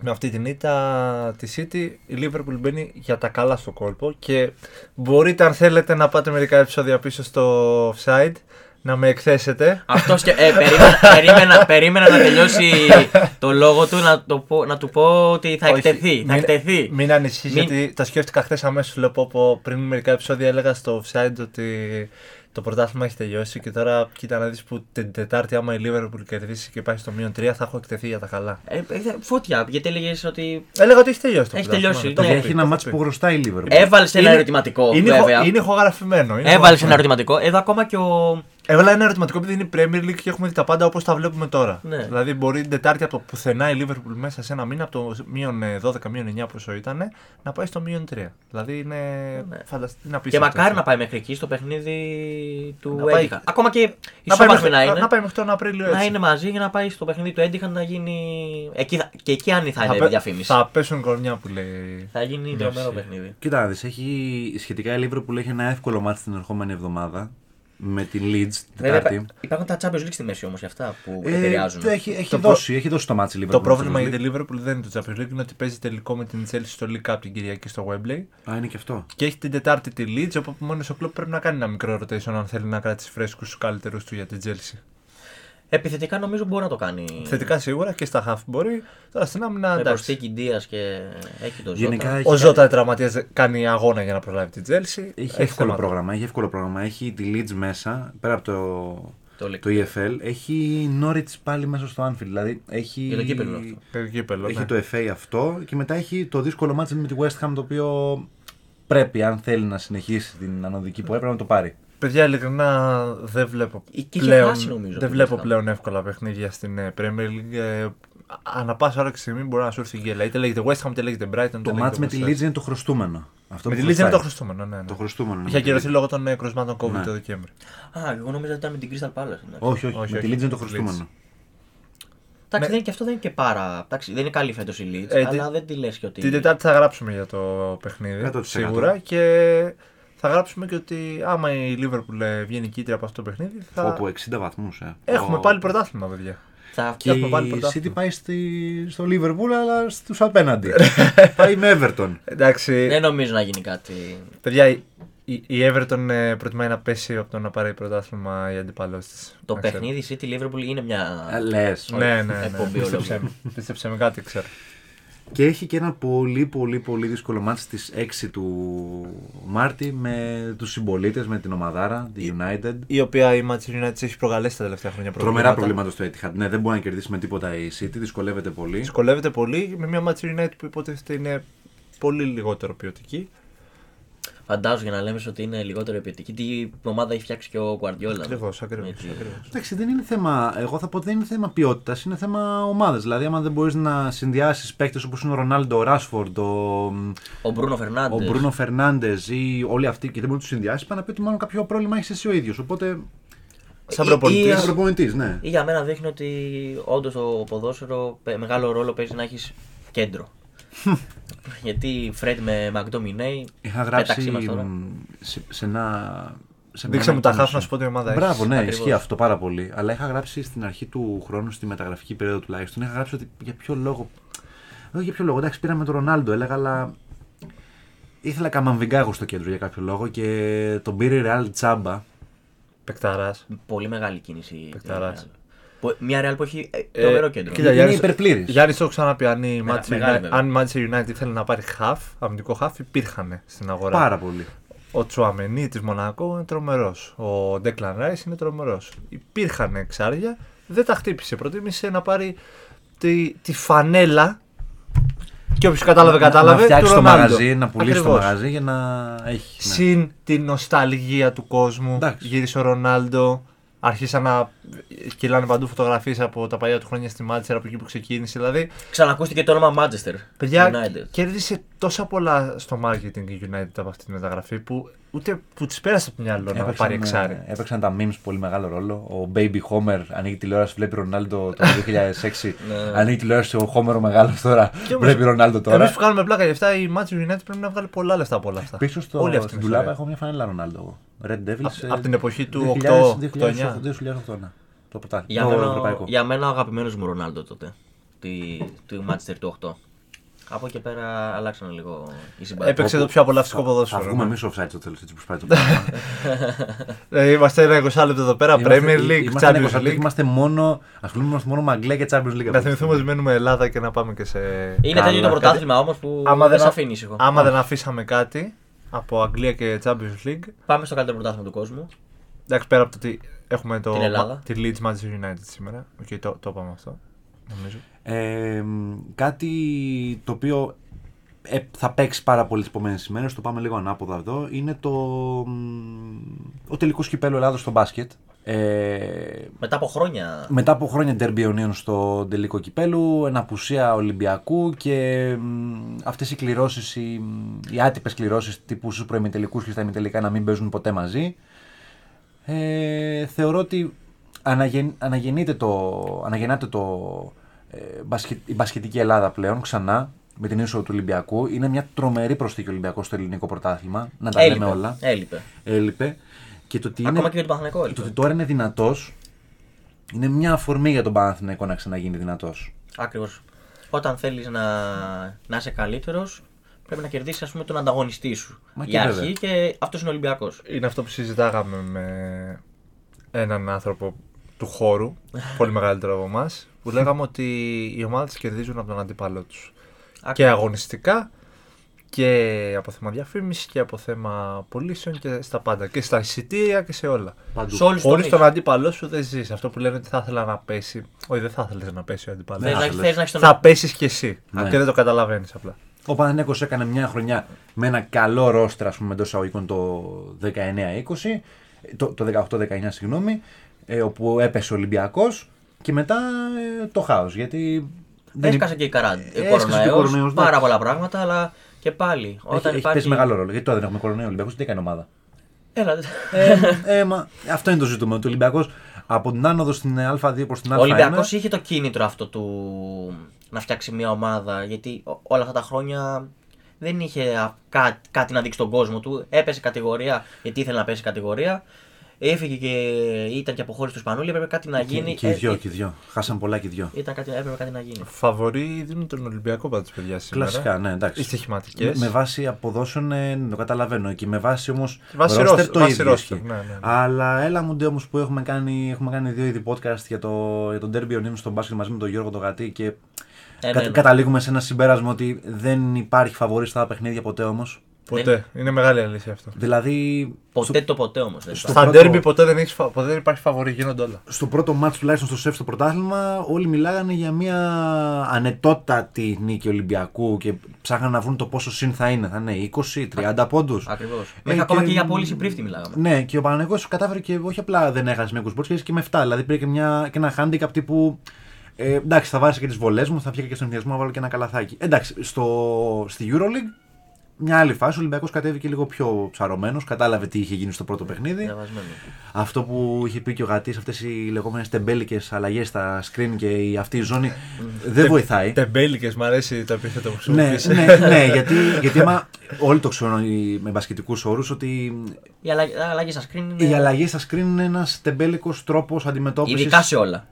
με αυτή την ήττα τη City η Liverpool μπαίνει για τα καλά στο κόλπο και μπορείτε αν θέλετε να πάτε μερικά επεισόδια πίσω στο offside να με εκθέσετε. Αυτός και. Ε, περίμενα, περίμενα, περίμενα να τελειώσει το λόγο του να, το πω, να του πω ότι θα Όχι, εκτεθεί. Θα μην- εκτεθεί. Μην ανησυχείς Μην- γιατί τα σκέφτηκα χθες αμέσως. Λέω πω, πω, πριν μερικά επεισόδια έλεγα στο offside ότι το πρωτάθλημα έχει τελειώσει και τώρα κοίτα να δεις που την Τετάρτη άμα η Liverpool κερδίσει και πάει στο μείον 3 θα έχω εκτεθεί για τα καλά. Ε, ε, φώτια, γιατί έλεγες ότι. Έλεγα ότι έχει τελειώσει το Έχει πρωτάθλημα. τελειώσει, Το ναι. έχω Έχει πει, ένα το μάτς έχω που πει. χρωστάει η Liverpool. Έβαλε ένα Είναι- ερωτηματικό. Είναι, βέβαια. ηχο- είναι ηχογραφημένο. είναι Έβαλε ηχογραφημένο. ένα ερωτηματικό. Εδώ ακόμα και ο. Έβαλα ένα ερωτηματικό επειδή είναι η Premier League και έχουμε δει τα πάντα όπως τα βλέπουμε τώρα. Ναι. Δηλαδή, μπορεί την Τετάρτη από το πουθενά η Liverpool μέσα σε ένα μήνα, από το μείον ε, 12, μείον 9 πόσο ήταν, να πάει στο μείον 3. Δηλαδή είναι Ναι. φανταστικό. Είναι Και απίστευτο μακάρι αυτό. να πάει μέχρι εκεί στο παιχνίδι του Να πάει- Έντιχαν. Ακόμα και να πάει, ισόπαλμη μέχρι, να είναι. να πάει μέχρι τον Απρίλιο έτσι. Να είναι μαζί για να πάει στο παιχνίδι του Έντιχαν να γίνει. Εκεί, θα- και εκεί αν θα είναι πε- διαφήμιση. θα πέσουν κορμιά που λέει. Θα γίνει Ναι, τρομερό ισχύει. παιχνίδι. Κοίτα να δεις, έχει, σχετικά η Liverpool έχει ένα εύκολο μάτς την ερχόμενη εβδομάδα με την Leeds την Βέβαια, Τετάρτη. υπά- υπάρχουν τα Champions League στη μέση όμως αυτά που Ε, επηρεάζουν. το έχει, έχει, Το προ- δώσει, έχει δώσει το μάτς η Liverpool. Το πρόβλημα στο για Champions τη Liverpool δεν είναι το Champions League, είναι ότι παίζει τελικό με την Chelsea στο League Cup την Κυριακή στο Wembley. League. Α, είναι και αυτό. Και έχει την Τετάρτη τη Leeds, όπου μόνος ο κλοπ πρέπει να κάνει ένα μικρό rotation αν θέλει να κρατήσει φρέσκους τους καλύτερους του για την Chelsea. Επιθετικά νομίζω μπορεί να το κάνει. Θετικά σίγουρα και στα half μπορεί. Τώρα στην άμυνα Με εντάξει. προσθήκη Ντία και έχει το Γενικά Ζώτα. έχει, Ο Ζώτα τραυματία κάνει αγώνα για να προλάβει την Chelsea. έχει εύκολο θέματα. πρόγραμμα. Έχει εύκολο πρόγραμμα. Έχει τη Leeds μέσα, πέρα από το, Το League. το EFL. Έχει Norwich πάλι μέσα στο Anfield. Δηλαδή έχει, Για το κύπελλο αυτό. Το κύπελλο, έχει ναι. το FA αυτό και μετά έχει το δύσκολο μάτς με τη West Ham το οποίο πρέπει αν θέλει να συνεχίσει την ανωδική πορεία πρέπει να το πάρει. Παιδιά, ειλικρινά δεν βλέπω Και είχε πλέον, χάσει, νομίζω, δεν τη βλέπω West Ham. πλέον εύκολα παιχνίδια στην ε, Premier League. Ε, Ανά πάσα ώρα και στιγμή μπορεί να σου έρθει η γκέλα. Είτε λέγεται West Ham, είτε λέγεται Brighton. Το είτε μάτς με τη λέγεται West Leeds είναι το χρωστούμενο. Αυτό Με που τη Leeds είναι χρωστάει. το χρωστούμενο, ναι. ναι. Το χρωστούμενο. Είχε ακυρωθεί λόγω των ε, κρουσμάτων COVID Ναι. το Δεκέμβρη. Α, εγώ νόμιζα ότι ήταν με την Crystal Palace. εντάξει. Όχι, όχι, Όχι, με τη όχι, Leeds είναι το με τη χρωστούμενο. Εντάξει, Ναι. δεν είναι και αυτό δεν είναι και πάρα. Εντάξει, δεν είναι καλή φέτος η Leeds, Ε, αλλά τη- δεν τη λες και ότι. Την Τετάρτη θα γράψουμε για το παιχνίδι. 100%. Σίγουρα. Και θα γράψουμε και ότι άμα η Liverpool ε, βγαίνει κίτρια από αυτό το παιχνίδι. Θα... Όπου 60 βαθμούς. Ε. Έχουμε Ω. πάλι πρωτάθλημα, παιδιά. Θα... Και Έχουμε πάλι η πρωτάθλημα. City πάει στη, στο Liverpool αλλά στους απέναντι. πάει με Everton. Εντάξει, Δεν νομίζω να γίνει κάτι. παιδιά, η, η η Everton ε, προτιμάει να πέσει από το να πάρει πρωτάθλημα η αντιπαλός της. Το παιχνίδι City Liverpool είναι μια. Ε, Λες. Ναι, ναι, ναι. Εκπομπή Πίστεψε ολόκληρη. με. Πίστεψε με κάτι, ξέρω. Και έχει και ένα πολύ πολύ πολύ δύσκολο μάτι στις 6 του Μάρτη με τους συμπολίτες, με την ομαδάρα, τη United. Η οποία η Manchester United έχει προκαλέσει τα τελευταία χρόνια Τρομερά προβλήματα στο Etihad. Ναι, δεν μπορεί να κερδίσει με τίποτα η City, δυσκολεύεται πολύ. Δυσκολεύεται πολύ με μια Manchester United που υποτίθεται είναι πολύ λιγότερο ποιοτική. Φαντάζομαι για να λέμε ότι είναι λιγότερο επιθετική. Τι ομάδα έχει φτιάξει και ο Guardiola. Ακριβώς, ακριβώς. Έτσι. Εντάξει, δεν είναι θέμα. Εγώ θα πω ότι δεν είναι θέμα ποιότητας, είναι θέμα ομάδας. Δηλαδή, άμα δεν μπορείς να συνδυάσεις παίκτες όπως είναι ο Ρονάλντο, ο Ράσφορντ, ο, Ο Μπρούνο Φερνάντε. ο Μπρούνο Φερνάντε ή όλοι αυτοί και δεν μπορείς να τους συνδυάσεις, πάει να πει ότι μόνο κάποιο πρόβλημα έχεις εσύ ο ίδιος. Οπότε. Σαν Ή- προπονητής. ή- Είσαι προπονητής, ναι. Ή για μένα δείχνει ότι όντως το ποδόσφαιρο παι- μεγάλο ρόλο παίζει να έχεις κέντρο. Γιατί Φρέντ με Μακδομινέι. Είχα γράψει Πέταξή μας τώρα. μ, σε, σε ένα. Σε Δείξε μια μου τα ανακοίνωση. χάφ να σου πω τι ομάδα έχεις. Μπράβο, ναι, Ακριβώς. ισχύει αυτό πάρα πολύ. Αλλά είχα γράψει στην αρχή του χρόνου, στη μεταγραφική περίοδο τουλάχιστον, είχα γράψει ότι για ποιο λόγο. Όχι για ποιο λόγο, εντάξει, πήραμε τον Ρονάλντο, έλεγα, αλλά. Ήθελα καμαμβιγκάγο στο κέντρο για κάποιο λόγο και τον πήρε η Real τσάμπα. Παικταρά. Πολύ μεγάλη κίνηση. Παικταράς. Που- Μια Real που έχει ε, Ε, τρομερό κέντρο. κοίτα, είναι Γιάννης- υπερπλήρης. Γιάννης, το έχω ξαναπεί. Αν η Μεγα- Manchester μεγάλη, United- βέβαια. αν η Manchester United ήθελε να πάρει half, αμυντικό half, υπήρχαν στην αγορά. Πάρα πολύ. Ο Τσουαμενί της Μονακό είναι τρομερός. Ο Ντέκλαν Ράι είναι τρομερός. Υπήρχαν εξάρια, δεν τα χτύπησε. Προτίμησε να πάρει τη, τη φανέλα. Και όποιος κατάλαβε, Να- κατάλαβε. Να φτιάξει του το Ρονάλντο. μαγαζί, να πουλήσει Ακριβώς. το μαγαζί για να έχει. ναι. Συν την νοσταλγία του κόσμου. Εντάξει. Γύρισε ο Ρονάλντο. Άρχισαν να κυλάνε παντού φωτογραφίες από τα παλιά του χρόνια στη Μάτσερα από εκεί που ξεκίνησε. Δηλαδή, Ξανακούστηκε το όνομα Manchester παιδιά, United. κέρδισε τόσα πολλά στο marketing η United από αυτή τη μεταγραφή που ούτε που τη πέρασε από το μυαλό να πάρει εξάρι. ε, έπαιξαν τα memes πολύ μεγάλο ρόλο. Ο Baby Homer ανοίγει τηλεόραση, βλέπει Ρονάλντο το 2006. Ναι. ανοίγει τηλεόραση ο Homer ο μεγάλος τώρα. Και όμως, βλέπει Ρονάλντο Εμείς τώρα. που κάνουμε πλάκα για αυτά, η Manchester United πρέπει να βγάλει πολλά λεφτά από όλα αυτά. Πίσω στο, Όλη αυτή στην την τουλάπα ιστορία. έχω μια φανέλα Ρονάλντο. εγώ. Red Devils. Απ' ε, απ' την εποχή του 2000, 8, 2008, 8-9. 2008, ναι. Το ποτά. Για, το μένα, ευρωπαϊκό. για μένα ο αγαπημένος μου Ρονάλντο τότε. Τη, του Manchester του 8. Από εκεί πέρα αλλάξαν λίγο οι συμπάθειες. Έπαιξε το πιο απολαυστικό Θα ποδόσφαιρο. βγούμε ναι. εμείς offside στο τέλος έτσι που πάει το πράγμα. Ε, Είμαστε ένα 20 λεπτό εδώ πέρα. Premier League, Είμαστε ένα Champions 20 League. Είμαστε μόνο, ασχολούμαστε μόνο με Αγγλία και Champions League. Να θυμηθούμε ότι μένουμε Ελλάδα και να πάμε και σε. Είναι Καλά, τέτοιο το κάτι- πρωτάθλημα όμως που Άμα δεν δεν, σε αφήνεις ήσυχο. άμα δεν αφήσαμε κάτι από Αγγλία και Champions League. Πάμε στο καλύτερο πρωτάθλημα του κόσμου. Εντάξει, πέρα από το ότι έχουμε το, Την Ελλάδα. τη Leeds Manchester United σήμερα. Οκ, το, το είπαμε αυτό. Νομίζω. Ε, κάτι το οποίο ε, θα παίξει πάρα πολύ τις επόμενες ημέρες, το πάμε λίγο ανάποδα εδώ, είναι το, μ, ο τελικός κυπέλο Ελλάδος στο μπάσκετ. Ε, Μετά από χρόνια. μετά από χρόνια ντερμπι αιωνίων στο τελικό κυπέλου, εν απουσία Ολυμπιακού και μ, αυτές οι κληρώσεις, οι, οι άτυπες κληρώσεις τύπου στους προημιτελικούς και στα ημιτελικά να μην παίζουν ποτέ μαζί. Ε, θεωρώ ότι αναγεν, αναγεννείται το, αναγεννάται το, ε, μπασκε- η μπασκετική Ελλάδα πλέον ξανά με την είσοδο του Ολυμπιακού. Είναι μια τρομερή προσθήκη ο Ολυμπιακός στο ελληνικό πρωτάθλημα. Να τα Έλειπε. λέμε όλα. Έλειπε. Έλειπε. Και το ότι, Ακόμα είναι, και για τον Παναγενικό το έλειπε. ότι τώρα είναι δυνατός είναι μια αφορμή για τον Παναθηναϊκό να ξαναγίνει δυνατός. Ακριβώς. Όταν θέλεις να, να είσαι καλύτερος, πρέπει να κερδίσεις ας πούμε, τον ανταγωνιστή σου. Μα και για βέβαια. αρχή και αυτός είναι ο Ολυμπιακός. Είναι αυτό που συζητάγαμε με έναν άνθρωπο του χώρου, πολύ μεγαλύτερο από εμάς, που λέγαμε ότι οι ομάδες κερδίζουν από τον αντίπαλό τους. Και αγωνιστικά και από θέμα διαφήμισης και από θέμα πωλήσεων και στα πάντα. Και στα εισιτήρια και σε όλα. Παντού. Σε όλους τους Χωρίς τομείς. τον αντίπαλό σου δεν ζεις. Αυτό που λένε ότι θα ήθελα να πέσει. Όχι, δεν θα ήθελες να πέσει ο αντίπαλο. Θες θα να, ήθελες. θες να έχεις τον... Θα πέσεις κι εσύ. Ναι. Και δεν το καταλαβαίνεις απλά. Ο Παναθηναϊκός έκανε μια χρονιά με ένα καλό ρόστρα, ας πούμε, εντός εισαγωγικών το 19-20, το, το 18-19, συγγνώμη, ε, όπου έπεσε ο Ολυμπιακός και μετά ε, το χάος. Γιατί. δεν Έσκασε και η καρά. Έσκασε και ο κορονοϊός, κορονοϊός, ναι. Πάρα πολλά πράγματα, αλλά και πάλι. Έχει, Όταν έχει υπάρχει... παίξει μεγάλο ρόλο. Γιατί τώρα δεν έχουμε κορονοϊό. Ο Ολυμπιακός τι έκανε ομάδα; Έλα, ε, ε, μα, αυτό είναι το ζήτημα. Ο Ολυμπιακός από την άνοδο στην Α2 προς την Α1. Ο Ολυμπιακός είχε το κίνητρο αυτό του να φτιάξει μια ομάδα. Γιατί ό- όλα αυτά τα χρόνια δεν είχε α, κά- κάτι να δείξει στον κόσμο του. Έπεσε κατηγορία γιατί ήθελε να πέσει κατηγορία. Έφυγε και ήταν και αποχώρηση του Σπανούλη. Έπρεπε κάτι να γίνει. Και οι Ε, δυο, ε, και οι δυο. Χάσαν πολλά και οι δυο. Ήταν κάτι, έπρεπε κάτι να γίνει. Φαβορή δίνουν τον Ολυμπιακό πάντω, παιδιά. Σήμερα. Κλασικά, ναι, εντάξει. Οι στοιχηματικές. Με, με βάση αποδόσεων ε, ναι, το καταλαβαίνω. Και με βάση όμως. Βάση ρόστερ, βάση ρόστερ, ναι, ναι, ναι. Αλλά έλα μου ντε όμως που έχουμε κάνει, έχουμε κάνει δύο είδη podcast για το, για τον Derby Onion στον μπάσκετ μαζί με τον Γιώργο τον Γατή και Ε, κα- ναι, ναι. καταλήγουμε σε ένα συμπέρασμα ότι δεν υπάρχει φαβορή στα παιχνίδια ποτέ όμως. Ποτέ. Είναι μεγάλη αλήθεια αυτό. Δηλαδή. Ποτέ το ποτέ όμως. Δεν στο- Στα πρώτο- ντέρμπι ποτέ δεν, έχεις, φα- ποτέ δεν υπάρχει φαβορή, γίνονται όλα. στο πρώτο μάτς τουλάχιστον στο σεφ στο πρωτάθλημα όλοι μιλάγανε για μια ανετότατη νίκη Ολυμπιακού και ψάχναν να βρουν το πόσο συν θα είναι. Θα είναι 20-30 πόντους. Ακριβώς. Ε, Μέχρι ακόμα και- και για πώληση πρίφτη μιλάγαμε. Ναι, και ο Παναγενικό κατάφερε και όχι απλά δεν έχασε με 20 πόντους, και με 7. Δηλαδή πήρε και, μια, και ένα handicap τύπου. Ε, εντάξει, θα βάζει και τις βολές μου, θα βγει και στον ενδιασμό να βάλω και ένα καλαθάκι. Εντάξει, στο, στη Euroleague μια άλλη φάση. Ο Ολυμπιακός κατέβηκε λίγο πιο ψαρωμένος, κατάλαβε τι είχε γίνει στο πρώτο παιχνίδι. Διαβασμένος. Αυτό που είχε πει και ο Γατής, αυτές οι λεγόμενες τεμπέλικες αλλαγές στα screen και η, αυτή η ζώνη δεν βοηθάει. Τεμπέλικες, μου αρέσει το επίθετο που ναι, χρησιμοποιήσε. ναι, ναι, γιατί, γιατί άμα όλοι το ξέρουν οι- με μπασκετικούς όρους ότι Οι αλλαγέ στα screen είναι. οι αλλαγέ στα screen είναι ένας τεμπέλικος τρόπος αντιμετώπισης. Ειδικά σε όλα.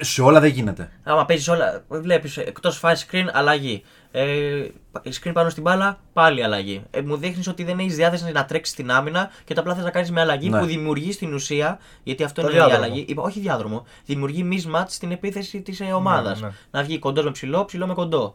Σε όλα δεν γίνεται. Άμα παίζεις όλα, βλέπεις εκτός φάση screen αλλαγή. Ε, screen πάνω στην μπάλα, πάλι αλλαγή. Ε, μου δείχνεις ότι δεν έχεις διάθεση να τρέξεις στην άμυνα και το απλά θες να κάνεις με αλλαγή Ναι. που δημιουργεί στην ουσία, γιατί αυτό Το είναι διάδρομο. η αλλαγή. είπα, Όχι διάδρομο. Δημιουργεί mismatch στην επίθεση της ομάδας. ναι. Να βγει κοντός με ψηλό, ψηλό με κοντό.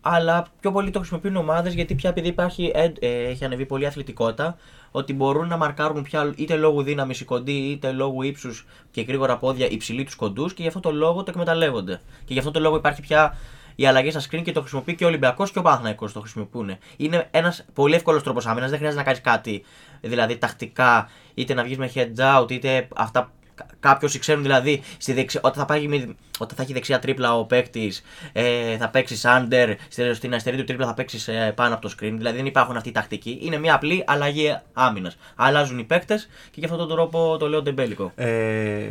Αλλά πιο πολύ το χρησιμοποιούν ομάδες γιατί πια επειδή υπάρχει, ε, ε, έχει ανεβεί πολύ αθλητικότητα, ότι μπορούν να μαρκάρουν πια είτε λόγω δύναμης οι κοντοί, είτε λόγω ύψους και γρήγορα πόδια υψηλοί τους κοντούς και γι' αυτό το λόγο το εκμεταλλεύονται. Και γι' αυτό το λόγο υπάρχει πια η αλλαγή στα screen και το χρησιμοποιεί και ο Ολυμπιακός και ο Παναθηναϊκός το χρησιμοποιούν. Είναι ένας πολύ εύκολος τρόπος άμυνας, δεν χρειάζεται να κάνεις κάτι δηλαδή τακτικά, είτε να βγεις με head out, είτε αυτά. Κάποιοι ξέρουν δηλαδή στη δεξι... όταν, θα πάει, με- όταν θα έχει δεξιά τρίπλα ο παίκτης, ε, θα παίξει under, στη- στην αριστερή του τρίπλα θα παίξει ε, πάνω από το screen. Δηλαδή δεν υπάρχουν αυτή η τακτική. Είναι μια απλή αλλαγή άμυνας. Αλλάζουν οι παίκτες και γι' αυτόν τον τρόπο το λέω τεμπέλικο. Ε,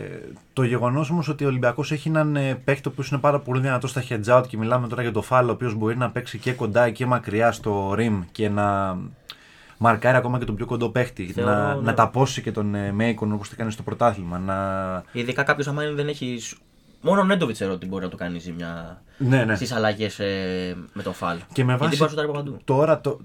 το γεγονός όμως ότι ο Ολυμπιακός έχει έναν ε, παίκτη που είναι πάρα πολύ δυνατός στα heads out και μιλάμε τώρα για το φάλο, ο οποίος μπορεί να παίξει και κοντά και μακριά στο rim και να μαρκάρει ακόμα και τον πιο κοντό παίκτη. Θεωρώ, να, ναι. να ταπώσει και τον ε, Μέικον όπως το κάνει στο πρωτάθλημα. Να... Ειδικά κάποιος άμα δεν έχει σ- Μόνο ο Νέντοβιτς θεωρώ ότι μπορεί να το κάνει ζημιά Ναι, ναι. στις αλλαγές ε, με το φαλ. Και με Γιατί βάση μπορεί να σουτάρει από παντού. τώρα το,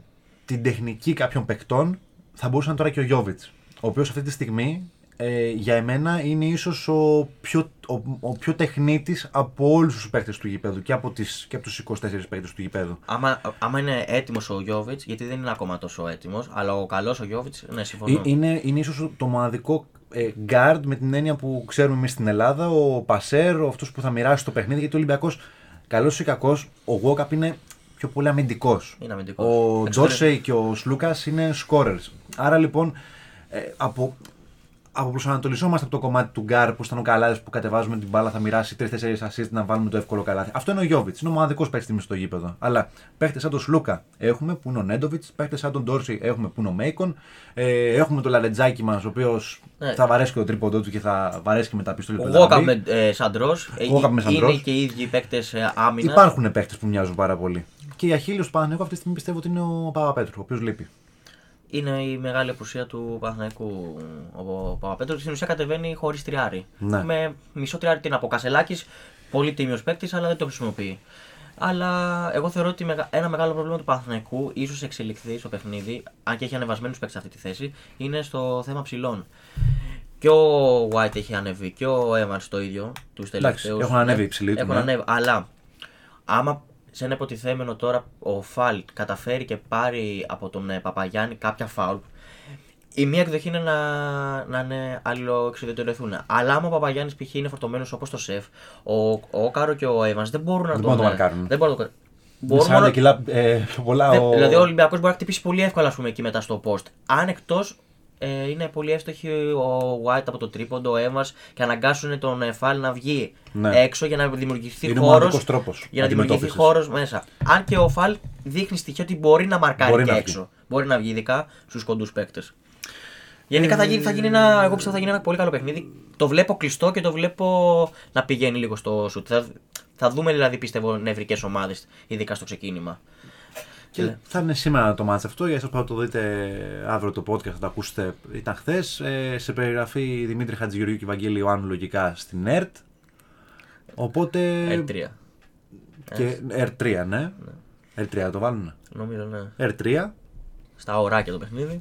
την τεχνική κάποιων παικτών θα μπορούσαν τώρα και ο Γιώβιτς. Ο οποίος αυτή τη στιγμή ε, για εμένα είναι ίσως ο πιο, ο, ο πιο τεχνίτης από όλους τους παίκτες του γηπέδου και από, τις, και από τους 24 παίκτες του γηπέδου. Άμα, άμα είναι έτοιμος ο Γιώβιτς, γιατί δεν είναι ακόμα τόσο έτοιμος, αλλά ο καλός ο Γιώβιτς, ναι, συμφωνώ. Ε, είναι, είναι ίσως το μοναδικό ε, guard με την έννοια που ξέρουμε εμείς στην Ελλάδα, ο Πασέρ, αυτός που θα μοιράσει το παιχνίδι. Γιατί ο Ολυμπιακός, καλός ή κακός, ο Γουόκαπ είναι πιο πολύ αμυντικός. Είναι αμυντικός. Ο Εξωτερικό. Τζόρσεϊ και ο Σλούκας είναι scorers. Άρα λοιπόν, ε, από, αποπροσανατολισόμαστε από το κομμάτι του γκάρ που ήταν ο Καλάδε που κατεβάζουμε την μπάλα, θα μοιράσει 3-4 assist να βάλουμε το εύκολο καλάθι. Αυτό είναι ο Γιώβιτς. Είναι ο μοναδικός παίκτης στο γήπεδο. Αλλά παίχτες σαν τον Σλούκα έχουμε που είναι ο Νέντοβιτς, παίχτες σαν τον Ντόρσι έχουμε που είναι ο Μέικον. Ε, έχουμε τον Λαρετζάκη μας, ο οποίος Ναι. θα βαρέσει και το τρίποντό του και θα βαρέσει και με τα πιστόλια Ο του. Γόκαπ με ε, Σαντρός. Walkup με Σαντρός. Είναι και οι ίδιοι παίκτες άμυνας. Υπάρχουν παίχτε που μοιάζουν πάρα πολύ. Και η Αχίλιος του Παναγενικού αυτή τη στιγμή πιστεύω ότι είναι ο Παπαπέτρου, ο οποίος λείπει. Είναι η μεγάλη απουσία του Παναθηναϊκού ο Παπαπέτρος. Στην ουσία κατεβαίνει χωρίς τριάρι. Ναι. Με μισό τριάρι τι να πω. Κασελάκης, πολύ τίμιος παίκτης, αλλά δεν το χρησιμοποιεί. Αλλά εγώ θεωρώ ότι μεγα- ένα μεγάλο πρόβλημα του Παναθηναϊκού, ίσως εξελιχθεί στο παιχνίδι, αν και έχει ανεβασμένους παίκτες σε αυτή τη θέση, είναι στο θέμα ψηλών. Και ο White έχει ανεβεί και ο Evans το ίδιο. Τους τελευταίους. έχουν ανέβει οι ψηλοί του, Έχουν ναι. ανέβει. Αλλά άμα σε ένα υποτιθέμενο τώρα ο Φαλ καταφέρει και πάρει από τον ε, Παπαγιάννη κάποια φάουλ, η μία εκδοχή είναι να, να είναι αλληλοεξοδετερωθούν. Αλλά άμα ο Παπαγιάννης π.χ. είναι φορτωμένος όπως το σεφ, ο, ο Όκαρο και ο Evans δεν μπορούν να Δεν τον, μπορούν να το μαρκάρουν. Δεν μπορούν να το Με Μπορούν 40 μόνο- κιλά ε, πιο πολλά. δεν- ο... Δηλαδή ο Ολυμπιακός μπορεί να χτυπήσει πολύ εύκολα ας πούμε, εκεί μετά στο post. Αν εκτός ε, είναι πολύ εύστοχοι ο White από το τρίποντο, ο Evans και αναγκάσουν τον ε, Φαλ να βγει Ναι. έξω για να δημιουργηθεί Είναι ο χώρος. μοναδικός τρόπος Για να δημιουργηθεί αντιμετώπισης. χώρος μέσα. Αν και ο Φαλ δείχνει στοιχεία ότι μπορεί να μαρκάρει Μπορεί και να έξω. Μπορεί να βγει ειδικά στους κοντούς παίκτες. Γενικά θα γίνει, θα γίνει ένα, εγώ πιστεύω θα γίνει ένα πολύ καλό παιχνίδι. Το βλέπω κλειστό και το βλέπω να πηγαίνει λίγο στο σουτ. Θα, θα δούμε δηλαδή πιστεύω νευρικές ομάδες, ειδικά στο ξεκίνημα. Και θα είναι σήμερα το μάτς αυτό, για εσάς που θα το δείτε αύριο το podcast, θα το ακούσετε, ήταν χθες. σε περιγραφή Δημήτρη Χατζηγεωργίου και Βαγγέλη Ιωάννου λογικά στην ΕΡΤ. Οπότε... R3. Και R3, ναι. R3 θα το βάλουν. Νομίζω ναι. R3. Στα ωράκια το παιχνίδι.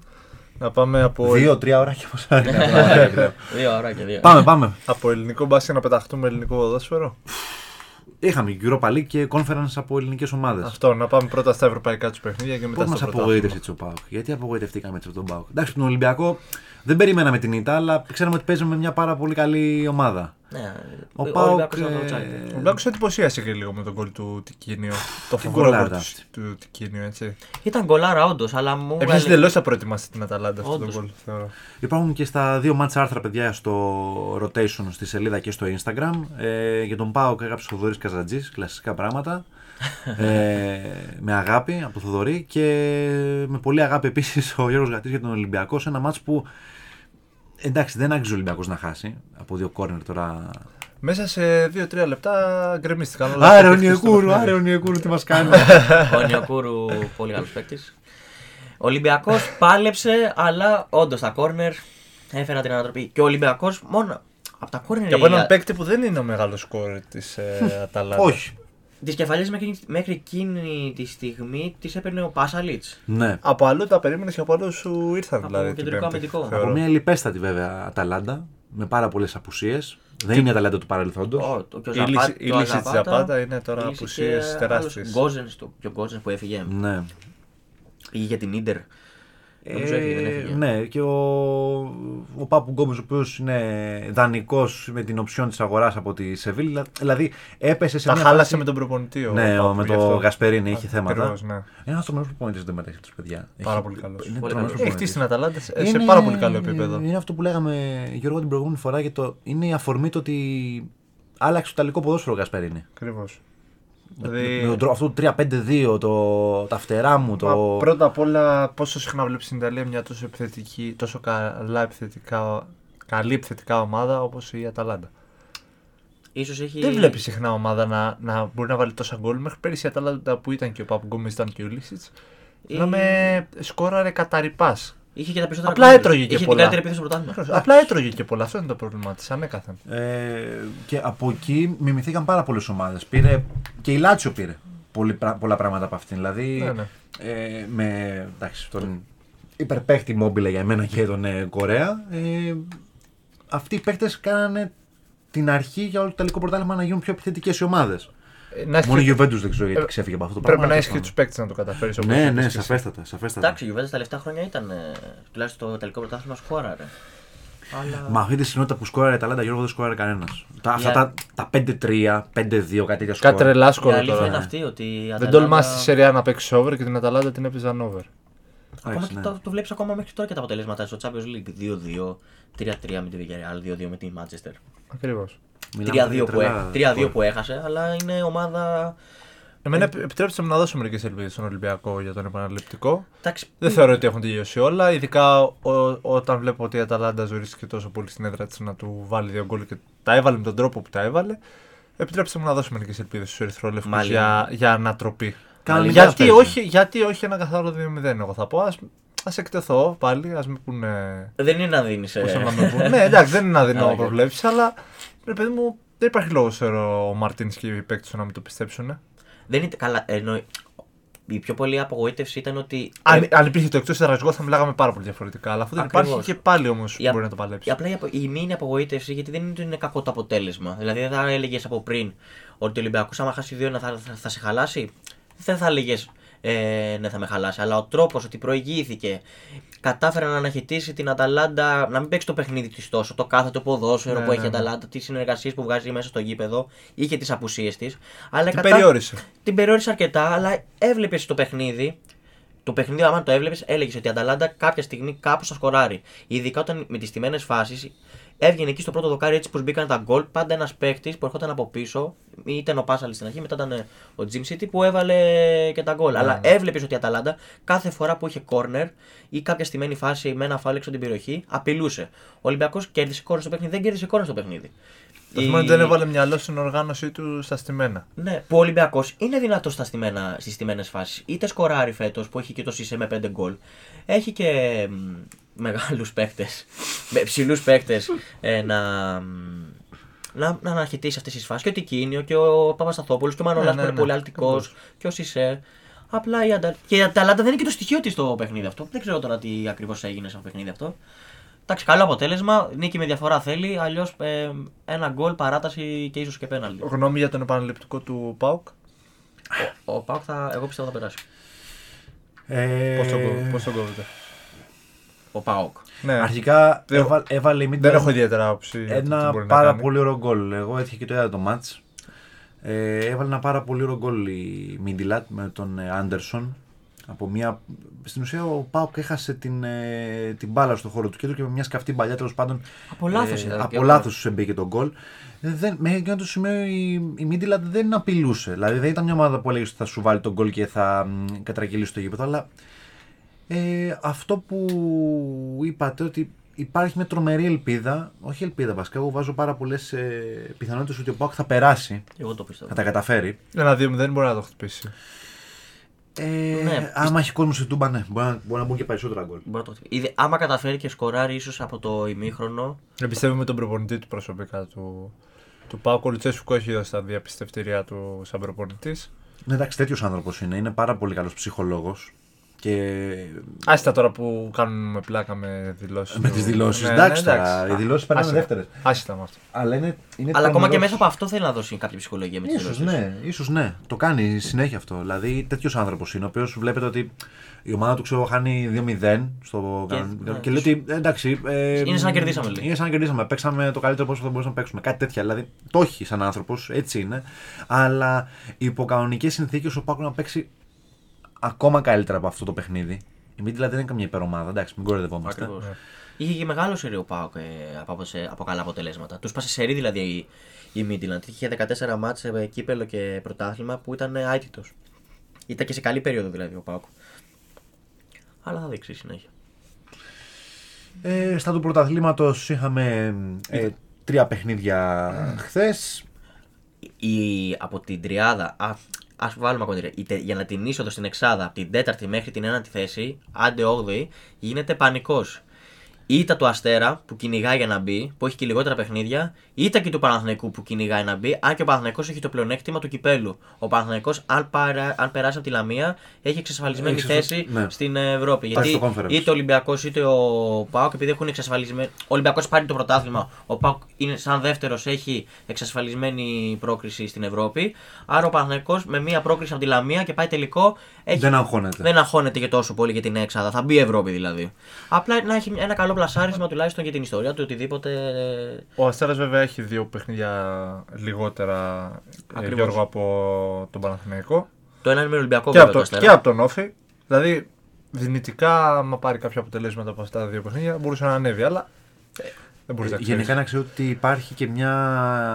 Να πάμε από, Δύο-τρία ώρα και πόσα είναι. Δύο ωράκια, δύο. Πάμε, πάμε. από ελληνικό μπάσκετ να πεταχτούμε ελληνικό ποδόσφαιρο. Είχαμε Europa League και Conference από ελληνικές ομάδες. Αυτό, να πάμε πρώτα στα ευρωπαϊκά τους παιχνίδια και μετά Πώς στο μα πρωτάθλημα. απογοήτευσε έτσι ο ΠΑΟΚ; Γιατί απογοητευτήκαμε έτσι από τον ΠΑΟΚ; Εντάξει, τον Ολυμπιακό δεν περιμέναμε την ήττα, αλλά ξέραμε ότι παίζουμε με μια πάρα πολύ καλή ομάδα. Ναι, Ο ο ΠΑΟΚ. Ολυμπιακός ήταν ε, outsider. Ο Ολυμπιακός εντυπωσίασε και λίγο με τον γκολ του Τικίνιο. το Τι φοβερό γκολάρα γκολ του, αυτή. του Τικίνιο, έτσι. Ήταν γκολάρα όντως, αλλά μου. Επίση έβγαλε- τελώ θα προετοιμάσει την Αταλάντα αυτό το Όντως. γκολ, θεωρώ. Υπάρχουν και στα δύο μάτσα άρθρα, παιδιά, στο rotation στη σελίδα και στο Instagram. Ε, για τον Πάοκ έγραψε ο Θοδωρής Καζατζής, κλασικά πράγματα. ε, με αγάπη από τον Θοδωρή και με πολύ αγάπη επίσης ο Γιώργος Γατής για τον Ολυμπιακό σε ένα μάτς που εντάξει δεν άξιζε ο Ολυμπιακός να χάσει από δύο κόρνερ τώρα. Μέσα σε 2-3 λεπτά γκρεμίστηκαν όλα. Άρε τα ο παιχνίδια στο Νιεκούρου, παιχνίδι. άρε ο Νιεκούρου τι μας κάνει. Ο Νιοκούρου, πολύ καλός παίκτης. Ο Ολυμπιακός πάλεψε, αλλά όντως τα κόρνερ έφεραν την ανατροπή. Και ο Ολυμπιακός μόνο από τα κόρνερ. Και από έναν παίκτη που δεν είναι ο μεγάλος σκόρ της ε, Αταλάντα. Όχι. Τι κεφαλιέ μέχρι, μέχρι εκείνη τη στιγμή τι έπαιρνε ο Πάσαλιτ. Ναι. Από αλλού τα περίμενες και από αλλού σου ήρθαν Από δηλαδή. την κεντρικό Πέμπτη, αμυντικό. θεωρώ. Από μια λιπέστατη βέβαια Αταλάντα με πάρα πολλές απουσίες. Δεν είναι η Αταλάντα του παρελθόντος. Η λύση- η λύση της Ζαπάτα είναι τώρα απουσίες τεράστιες. Γκόζενς, και ο Γκόζενς που έφυγε. Ναι. Πήγε για την ντερ. Νομίζω έφυγε, δεν έφυγε. ναι, και ο, ο Πάπου Γκόμπε, ο οποίος είναι δανεικός με την οψιόν της αγοράς από τη Σεβίλη. Δηλαδή έπεσε σε Τα μια χάλασε φάση- με τον προπονητή. ο Ναι, ο- Πάπου, με γι' το αυτό. Γασπερίνη είχε θέματα. Ακριβώς, ναι. Ένας τρομερός προπονητής δεν μετέχει τους παιδιά. Πάρα Έχει- πολύ καλός. Είναι Πολύ τρομερός καλός. Έχει χτίσει προπονητής. την Αταλάντα σε Είναι- πάρα πολύ καλό επίπεδο. Είναι αυτό που λέγαμε Γιώργο την προηγούμενη φορά για το. Είναι η αφορμή το ότι άλλαξε το ιταλικό ποδόσφαιρο ο Γασπερίνη. Ακριβώς. Με Δηλαδή, τον τρόπο- αυτό το 3-5-2, το, τα φτερά μου, το. μα πρώτα απ' όλα, πόσο συχνά βλέπεις στην Ιταλία μια τόσο επιθετική, τόσο καλά επιθετικά, καλή επιθετικά ομάδα όπως η Αταλάντα; Ίσως έχει... Δεν βλέπεις συχνά ομάδα να, να μπορεί να βάλει τόσα γκολ. Μέχρι πέρυσι η Αταλάντα που ήταν και ο Παπου Γκόμες ήταν και ο Λίσιτς. Η- Να με σκόραρε κατά ρηπάς. Είχε και τα περισσότερα Απλά γκολ. έτρωγε και Είχε πολλά. την καλύτερη επίθεση στο πρωτάθλημα. Απλά έτρωγε και πολλά. Αυτό είναι το πρόβλημά της. Ανέκαθεν. Ε, και από εκεί μιμηθήκαν πάρα πολλές ομάδες. Πήρε και η Λάτσιο πήρε πολύ, πρα- πολλά πράγματα από αυτήν. Δηλαδή Ναι, ναι. Ε, με εντάξει, τον υπερπαίχτη Μόμπιλε για μένα και τον ε, Κορέα. Ε, αυτοί οι παίχτες κάνανε την αρχή για όλο το τελικό πρωτάθλημα να γίνουν πιο επιθετικές οι ομάδες. Ε, να έχεις Μόνο η και- Juventus δεν ξέρω γιατί Ε, ξέφυγε από αυτό το Πρέπει πράγμα. να έχεις και τους παίκτες να το καταφέρεις. Ναι, ναι, σαφέστατα. σαφέστατα. Εντάξει, η Juventus τα τελευταία χρόνια ήταν. ε, Τουλάχιστον το τελικό πρωτάθλημα σκόραρε. Αλλά. Με αυτή τη συχνότητα που σκόραρε η Ταλάντα, Γιώργο δεν σκόραρε κανένας. Τα, αυτά Για- τα, τα 5-3, 5-2, κάτι τέτοια Κάτι σκόρ. τρελά Η σκορ αλήθεια τώρα. είναι αυτή ότι. η Δεν Αταλάντα- τολμάς στη σειρά να παίξεις over και την Αταλάντα την έπαιζαν over. Ακόμα Εντάξει, και ναι. το, το βλέπεις ακόμα μέχρι τώρα και τα αποτελέσματα στο Champions League. 2-2, 3-3 με τη Villarreal, 2-2 με τη Manchester. Ακριβώς. Μιλάμε για 3-2 που, τρελά έ- 3-2 σκορ. που έχασε, αλλά είναι ομάδα. Εμένα επι- επιτρέψτε μου να δώσω μερικές ελπίδες στον Ολυμπιακό για τον επαναληπτικό. Εντάξει, Δεν θεωρώ ότι έχουν τελειώσει όλα. Ειδικά ο- όταν βλέπω ότι η Αταλάντα ζορίστηκε τόσο πολύ στην έδρα της να του βάλει δύο γκολ και τα έβαλε με τον τρόπο που τα έβαλε. Επιτρέψτε μου να δώσω μερικές ελπίδες στους Ερυθρόλευκους Μάλιστα. για, για ανατροπή. Κανονικά γιατί, παίζει. όχι, γιατί όχι ένα καθαρό 2-0, εγώ θα πω. Α ας εκτεθώ πάλι, ας με πούνε. δεν είναι να δίνεις. Πώς να με πούνε. ναι, εντάξει, δεν είναι αδύνατο Α, οκέι. προβλέψεις, αλλά ρε παιδί μου, δεν υπάρχει λόγος θεωρώ, ο Μαρτίνς και οι παίκτες να μην το πιστέψουν. Δεν είναι καλά. Εννοεί, η πιο πολλή απογοήτευση ήταν ότι. Αν, ε, αν υπήρχε το εκτός έδρας θα μιλάγαμε πάρα πολύ διαφορετικά. Αλλά αφού δεν Ακριβώς. υπάρχει και πάλι όμως Η α- μπορεί να το παλέψει. η απλά η, απο- η μήνυ απογοήτευση γιατί δεν είναι ότι είναι κακό το αποτέλεσμα. Δηλαδή δεν θα έλεγες από πριν ότι ο Ολυμπιακός άμα χάσει δύο θα, θα, θα σε χαλάσει. Δεν θα έλεγες ε, ναι, θα με χαλάσει. Αλλά ο τρόπος ότι προηγήθηκε, κατάφερε να αναχαιτήσει την Αταλάντα, να μην παίξει το παιχνίδι της τόσο, το κάθε το ποδόσφαιρο Ναι, που έχει ναι, η ναι. Αταλάντα, τις συνεργασίες που βγάζει μέσα στο γήπεδο, είχε τις απουσίες της. Αλλά Την περιόρισε. την περιόρισε αρκετά, αλλά έβλεπες το παιχνίδι. Το παιχνίδι, άμα το έβλεπες, έλεγες ότι η Αταλάντα κάποια στιγμή κάπου θα σκοράρει. Ειδικά όταν με τις τιμένες φάσεις έβγαινε εκεί στο πρώτο δοκάρι έτσι που μπήκαν τα γκολ. Πάντα ένας παίκτης που ερχόταν από πίσω, ή ήταν ο Πάσαλης στην αρχή, μετά ήταν ε, ο Jim City που έβαλε και τα γκολ. Αλλά έβλεπες ότι η Αταλάντα κάθε φορά που είχε corner ή κάποια στημένη φάση με ένα φάουλ έξω από την περιοχή, απειλούσε. Ο Ολυμπιακός κέρδισε corner στο παιχνίδι, δεν κέρδισε corner στο παιχνίδι. Το Η- θέμα είναι ότι δεν έβαλε μυαλό στην οργάνωσή του στα στημένα. ναι, που ο Ολυμπιακός είναι δυνατός στα στημένα, στις στιμένες φάσεις. Είτε σκοράρει φέτος που έχει και το Σισε με 5 γκολ. Έχει και μεγάλους παίκτες, με ψηλούς παίκτες ε, να, μ, να, να αναχαιτήσει αυτές τις φάσεις. Και ο Τικίνιο και ο Παπασταθόπουλος και ο Μανολά Ναι, που ναι, είναι ναι, πολύ αλτικός ακριβώς. και ο Σισε. Απλά η Αντα... Και η Αταλάντα δεν είναι και το στοιχείο της στο παιχνίδι αυτό. Δεν ξέρω τώρα τι ακριβώς έγινε στο παιχνίδι αυτό. Εντάξει, καλό αποτέλεσμα. Νίκη με διαφορά θέλει. Αλλιώς ε, ένα γκολ, παράταση και ίσως και πέναλτι. Γνώμη για τον επαναληπτικό του Πάουκ. Ο Πάουκ θα, εγώ πιστεύω θα περάσει. Ε, Πώς τον κόβει- πώς τον κόβετε; Ο Πάουκ. Ναι, Αρχικά Δεν- έβα- έβαλε η Midland δεν έχω ιδιαίτερα άποψη. για το τι ένα μπορεί να πάρα κάνει. πολύ ωραίο γκολ. Εγώ έτυχε και το είδα το μάτς. Ε, έβαλε ένα πάρα πολύ ωραίο γκολ η Μίντιλατ με τον ε, Άντερσον. Από μια... Στην ουσία ο Πάουκ έχασε την, ε, την μπάλα στο χώρο του κέντρου και με μια σκαφτή παλιά τέλος πάντων. Από λάθος είδα και από εγώ. λάθος μπήκε το γκολ. Ε, Δεν, μέχρι εκείνο το σημείο η, η Μίντιλατ δεν απειλούσε. Δηλαδή δεν ήταν μια ομάδα που έλεγε ότι θα σου βάλει τον γκολ και θα μ, κατρακυλήσει το γήπεδο. Αλλά ε, αυτό που είπατε ότι υπάρχει μια τρομερή ελπίδα, όχι ελπίδα βασικά, εγώ βάζω πάρα πολλές ε, πιθανότητες ότι ο Πάουκ θα περάσει, Εγώ το πιστεύω. θα τα καταφέρει. Ένα 2-0 δεν μπορεί να το χτυπήσει. Ε, Ναι, άμα έχει κόσμο σε τούμπα, ναι, μπορεί να, μπορεί να μπουν και περισσότερα γκολ. Μπορεί να το χτυπήσει. Είδε- Άμα καταφέρει και σκοράρει ίσως από το ημίχρονο. Εμπιστεύομαι τον προπονητή του προσωπικά του, του Πάουκ. Ο Λουτσέσκου έχει δώσει τα διαπιστευτήριά του σαν προπονητής. Ναι, εντάξει, τέτοιος άνθρωπος είναι. Είναι πάρα πολύ καλός ψυχολόγος. Και Άστα τώρα που κάνουμε πλάκα με δηλώσεις. με τις δηλώσεις. εντάξει, τώρα, οι δηλώσεις περνάνε δεύτερες. Άστα με αυτό. Αλλά είναι, είναι Αλλά ακόμα και τρομερός. μέσα από αυτό θέλει να δώσει κάποια ψυχολογία με τις Ίσως ναι, ίσως ναι. Το κάνει συνέχεια αυτό. Δηλαδή τέτοιος άνθρωπος είναι, ο οποίος βλέπετε ότι η ομάδα του ξέρω χάνει 2-0 στο Και- και, ναι, και λέει ότι εντάξει. ε, Είναι σαν να κερδίσαμε, λέει. Είναι σαν να κερδίσαμε. Παίξαμε το καλύτερο πόσο θα μπορούσαμε να παίξουμε. Κάτι τέτοια. Δηλαδή το έχει σαν άνθρωπος, έτσι είναι. Αλλά υπό κανονικέ συνθήκες ο Πάκου να παίξει ακόμα καλύτερα από αυτό το παιχνίδι. Η Μίτλα δεν είναι καμία υπερομάδα, εντάξει, μην κοροϊδευόμαστε. Ακριβώς. Είχε και μεγάλο σερί ο Πάουκ ε, από, σε- από καλά αποτελέσματα. Τους πάσες σερί δηλαδή η, η Μίτιλαντ. Είχε 14 μάτσε με κύπελο και πρωτάθλημα που ήταν άιτητος. Ήταν και σε καλή περίοδο δηλαδή ο Πάουκ. Αλλά θα δείξει συνέχεια. Ε, στα του πρωταθλήματος είχαμε ε, τρία παιχνίδια χθες. Η, από την τριάδα. Α, ας βάλουμε ακόμα η τε- για να την είσοδο στην Εξάδα από την 4η μέχρι την 1η θέση, άντε 8η, γίνεται πανικός. Είτε του Αστέρα που κυνηγάει για να μπει, που έχει και λιγότερα παιχνίδια, είτε και του Παναθηναϊκού που κυνηγάει να μπει, αν και ο Παναθηναϊκός έχει το πλεονέκτημα του κυπέλου. Ο Παναθηναϊκός, αν, παρα- αν περάσει από τη Λαμία, έχει εξασφαλισμένη Έχει θέση ναι. στην Ευρώπη. Πάει Γιατί στο conference. είτε ο Ολυμπιακός είτε ο Πάοκ, επειδή έχουν εξασφαλισμένη. Ο Ολυμπιακός πάρει το πρωτάθλημα, ο Πάοκ είναι σαν δεύτερος, έχει εξασφαλισμένη πρόκριση στην Ευρώπη. Άρα ο Παναθηναϊκός με μία πρόκριση από τη Λαμία και πάει τελικό. Έχει... Δεν αγχώνεται. Δεν αγχώνεται και τόσο πολύ για την έξαδα. Θα μπει η Ευρώπη δηλαδή. Απλά να έχει ένα καλό πλασάρισμα τουλάχιστον για την ιστορία του οτιδήποτε. Ο Αστέρας βέβαια έχει δύο παιχνίδια λιγότερα ε, Ακριβώς. Γιώργο από τον Παναθηναϊκό. Το ένα είναι με Ολυμπιακό Και βέβαια από, το το, Αστέρα. και από τον Όφη. Δηλαδή δυνητικά, άμα πάρει κάποια αποτελέσματα από αυτά τα δύο παιχνίδια, μπορούσε να ανέβει. Αλλά ε, δεν μπορείς να ξέρεις. Γενικά να ξέρω ότι υπάρχει και μια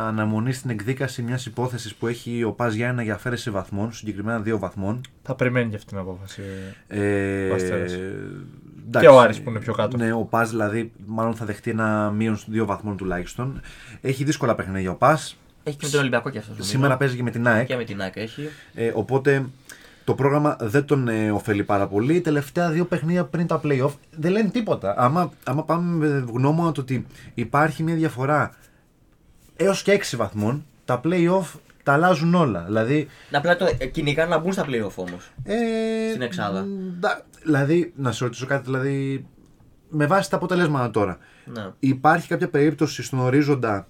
αναμονή στην εκδίκαση μιας υπόθεσης που έχει ο Πας Γιάννα για αφαίρεση βαθμών, συγκεκριμένα δύο βαθμών. Θα περιμένει και αυτή την απόφαση. Ε, Ο Αστέρας. Εντάξει, Και ο Άρης που είναι πιο κάτω. Ναι, ο Πας δηλαδή μάλλον θα δεχτεί ένα μείον δύο βαθμών τουλάχιστον. Έχει δύσκολα παιχνίδια ο Πας. Έχει και με τον Ολυμπιακό και αυτός. Σήμερα παίζει και με την ΑΕΚ. Και με την ΑΕΚ έχει. Ε, οπότε το πρόγραμμα δεν τον ε, ωφελεί πάρα πολύ. Τελευταία δύο παιχνίδια πριν τα playoff δεν λένε τίποτα. Άμα, άμα πάμε με γνώμονα το ότι υπάρχει μια διαφορά έως και 6 βαθμών, τα playoff τα αλλάζουν όλα. Δηλαδή, Να απλά το ε, κυνηγάνε να μπουν στα playoff όμως. ε, Στην εξάδα. μ, δα- δηλαδή, να σε ρωτήσω κάτι, δηλαδή, με βάση τα αποτελέσματα τώρα. Ναι. Υπάρχει κάποια περίπτωση στον ορίζοντα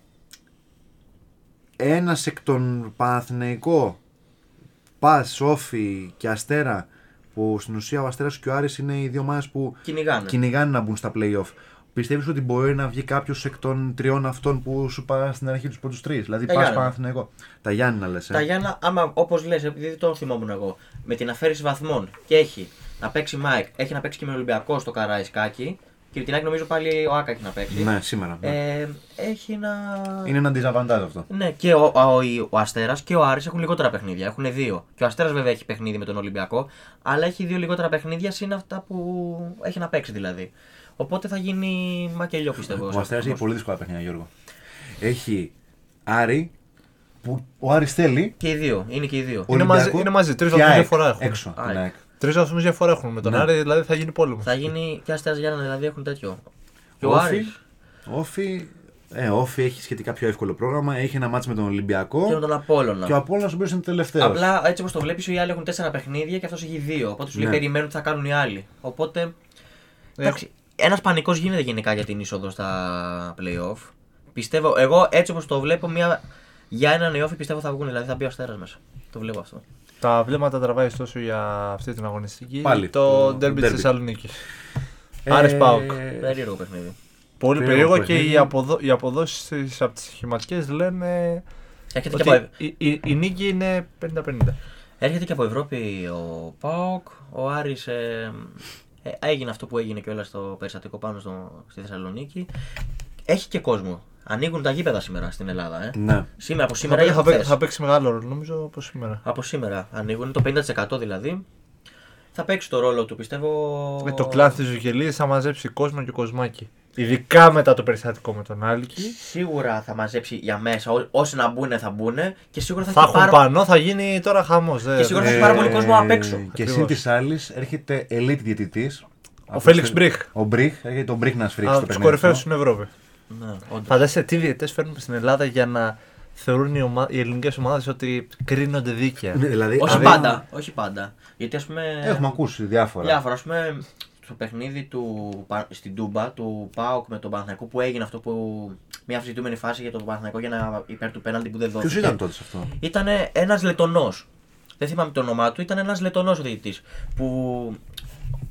ένας εκ των Παναθηναϊκό, Πας, Όφη και Αστέρα που στην ουσία ο Αστέρας και ο Άρης είναι οι δύο ομάδες που Κυνηγάνε. κυνηγάνε να μπουν στα play-off. Πιστεύεις ότι μπορεί να βγει κάποιος εκ των τριών αυτών που σου είπα στην αρχή τους πρώτους τρεις, δηλαδή Τα ΠΑΣ Γιάννενα. Παναθηναϊκό. Τα Γιάννενα λες, ε. Τα Γιάννα, άμα όπως λες, επειδή δεν το θυμόμουν εγώ, με την αφαίρεση βαθμών και έχει να παίξει Μάικ, έχει να παίξει και με Ολυμπιακό στο Καραϊσκάκι και με την ΑΕΚ νομίζω πάλι ο Άκα έχει να παίξει. Ναι, σήμερα. ναι. Ε, έχει να. Είναι ένα disadvantage αυτό. Ναι, και ο, ο, ο Αστέρας και ο Άρης έχουν λιγότερα παιχνίδια. Έχουν δύο. Και ο Αστέρας βέβαια έχει παιχνίδι με τον Ολυμπιακό, αλλά έχει δύο λιγότερα παιχνίδια συν αυτά που έχει να παίξει δηλαδή. Οπότε θα γίνει μακελιό πιστεύω. Ο Αστέρας έχει πολύ δύσκολα παιχνίδια, Γιώργο. Έχει Άρη, που ο Άρης θέλει, Και οι δύο. Είναι και οι δύο. Είναι Ολυμπιακό μαζί- είναι μαζί, τρεις και βαθμούς ΑΕΚ διαφορά έχουν. Έξω, από την ΑΕΚ. ΑΕΚ. Τρεις βαθμούς διαφορά έχουν με τον Ναι. Άρη, δηλαδή θα γίνει πόλεμος. Θα γίνει και Αστέρας Γιάννα δηλαδή έχουν τέτοιο. Και ο Όφη, Άρης. Όφη, ε, Όφη έχει σχετικά πιο εύκολο πρόγραμμα. Έχει ένα μάτς με τον Ολυμπιακό. Και με τον Απόλωνα. Και ο Απόλλωνας ο οποίος είναι τελευταίος. Απλά έτσι όπως το βλέπεις, οι άλλοι έχουν τέσσερα παιχνίδια και αυτός έχει δύο. Οπότε σου λέει Ναι. περιμένουν τι θα κάνουν οι άλλοι. Οπότε. Έχω- Εντάξει, ένας πανικός γίνεται γενικά για την είσοδο στα playoff. Πιστεύω, εγώ έτσι όπως το βλέπω, μια, για ένα νεόφι πιστεύω θα βγουν. Δηλαδή θα μπει ο Αστέρας μέσα. Το βλέπω αυτό. Τα βλέμματα τραβάει ωστόσο για αυτή την αγωνιστική. Πάλι, το το ντέρμπι της derby. Θεσσαλονίκης. Ε, Άρης ΠΑΟΚ. Περίεργο παιχνίδι. Πολύ περίεργο περίεργο και παιχνίδι. οι, αποδο... οι αποδόσεις από τις σχηματικές λένε Έρχεται και, ότι από, η, η, η νίκη είναι 50-50. έρχεται και από Ευρώπη ο Πάοκ. Ο Άρης ε, ε, έγινε αυτό που έγινε και όλα στο περιστατικό πάνω στο, στη Θεσσαλονίκη. Έχει και κόσμο. Ανοίγουν τα γήπεδα σήμερα στην Ελλάδα. Ε. Ναι. Σήμερα, από Θα, σήμερα ή παί- θα, από παί- χθες. θα παίξει μεγάλο ρόλο νομίζω από σήμερα. Από σήμερα ανοίγουν το 50% δηλαδή. Θα παίξει το ρόλο του πιστεύω. Με το κλάν της Ζουγελίδη θα μαζέψει κόσμο και κοσμάκι. Ειδικά μετά το περιστατικό με τον Άλκη. Σίγουρα θα μαζέψει για μέσα. Ό, όσοι να μπουν θα μπουν και σίγουρα θα, Θα έχει έχουν πάρα... πανό, θα γίνει τώρα χαμός. Και σίγουρα θα έχει πάρα πολύ κόσμο απ' έξω. Και Ακριβώς. συν της άλλης έρχεται elite διαιτητής. Ο Φέλιξ Μπριχ. Ο Μπριχ, έρχεται ο Μπριχ να σφρίξει Από το τους παιχνίδι. κορυφαίους αυτό. στην Ευρώπη. Ναι, όντως. Φαντάζεσαι τι διαιτέ φέρνουμε στην Ελλάδα για να θεωρούν οι, ομα... οι ελληνικές ομάδες ότι κρίνονται δίκαια. Ναι, δηλαδή, όχι αν- πάντα. Όχι πάντα. Γιατί ας πούμε. Έχουμε ακούσει διάφορα. Διάφορα. Α πούμε στο παιχνίδι του, Πα- στην Τούμπα του Πάοκ με τον Παναθηναϊκό που έγινε αυτό που. Μια αμφισβητούμενη φάση για τον Παναθηναϊκό για να υπέρ του πέναλτι που δεν δόθηκε. Ποιο ήταν τότε σε αυτό; Ήταν ένας Λετωνός. Δεν θυμάμαι το όνομά του, ήταν ένας Λετωνός ο διαιτητής. Που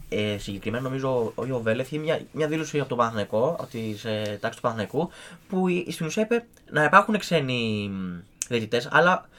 ε, συγκεκριμένα νομίζω ο, ο Βέλεφ είχε μια, μια δήλωση από τον Παναθηναϊκό, τη ε, τάξη του Παναθηναϊκού, που η- στην ουσία είπε να υπάρχουν ξένοι διαιτητές, αλλά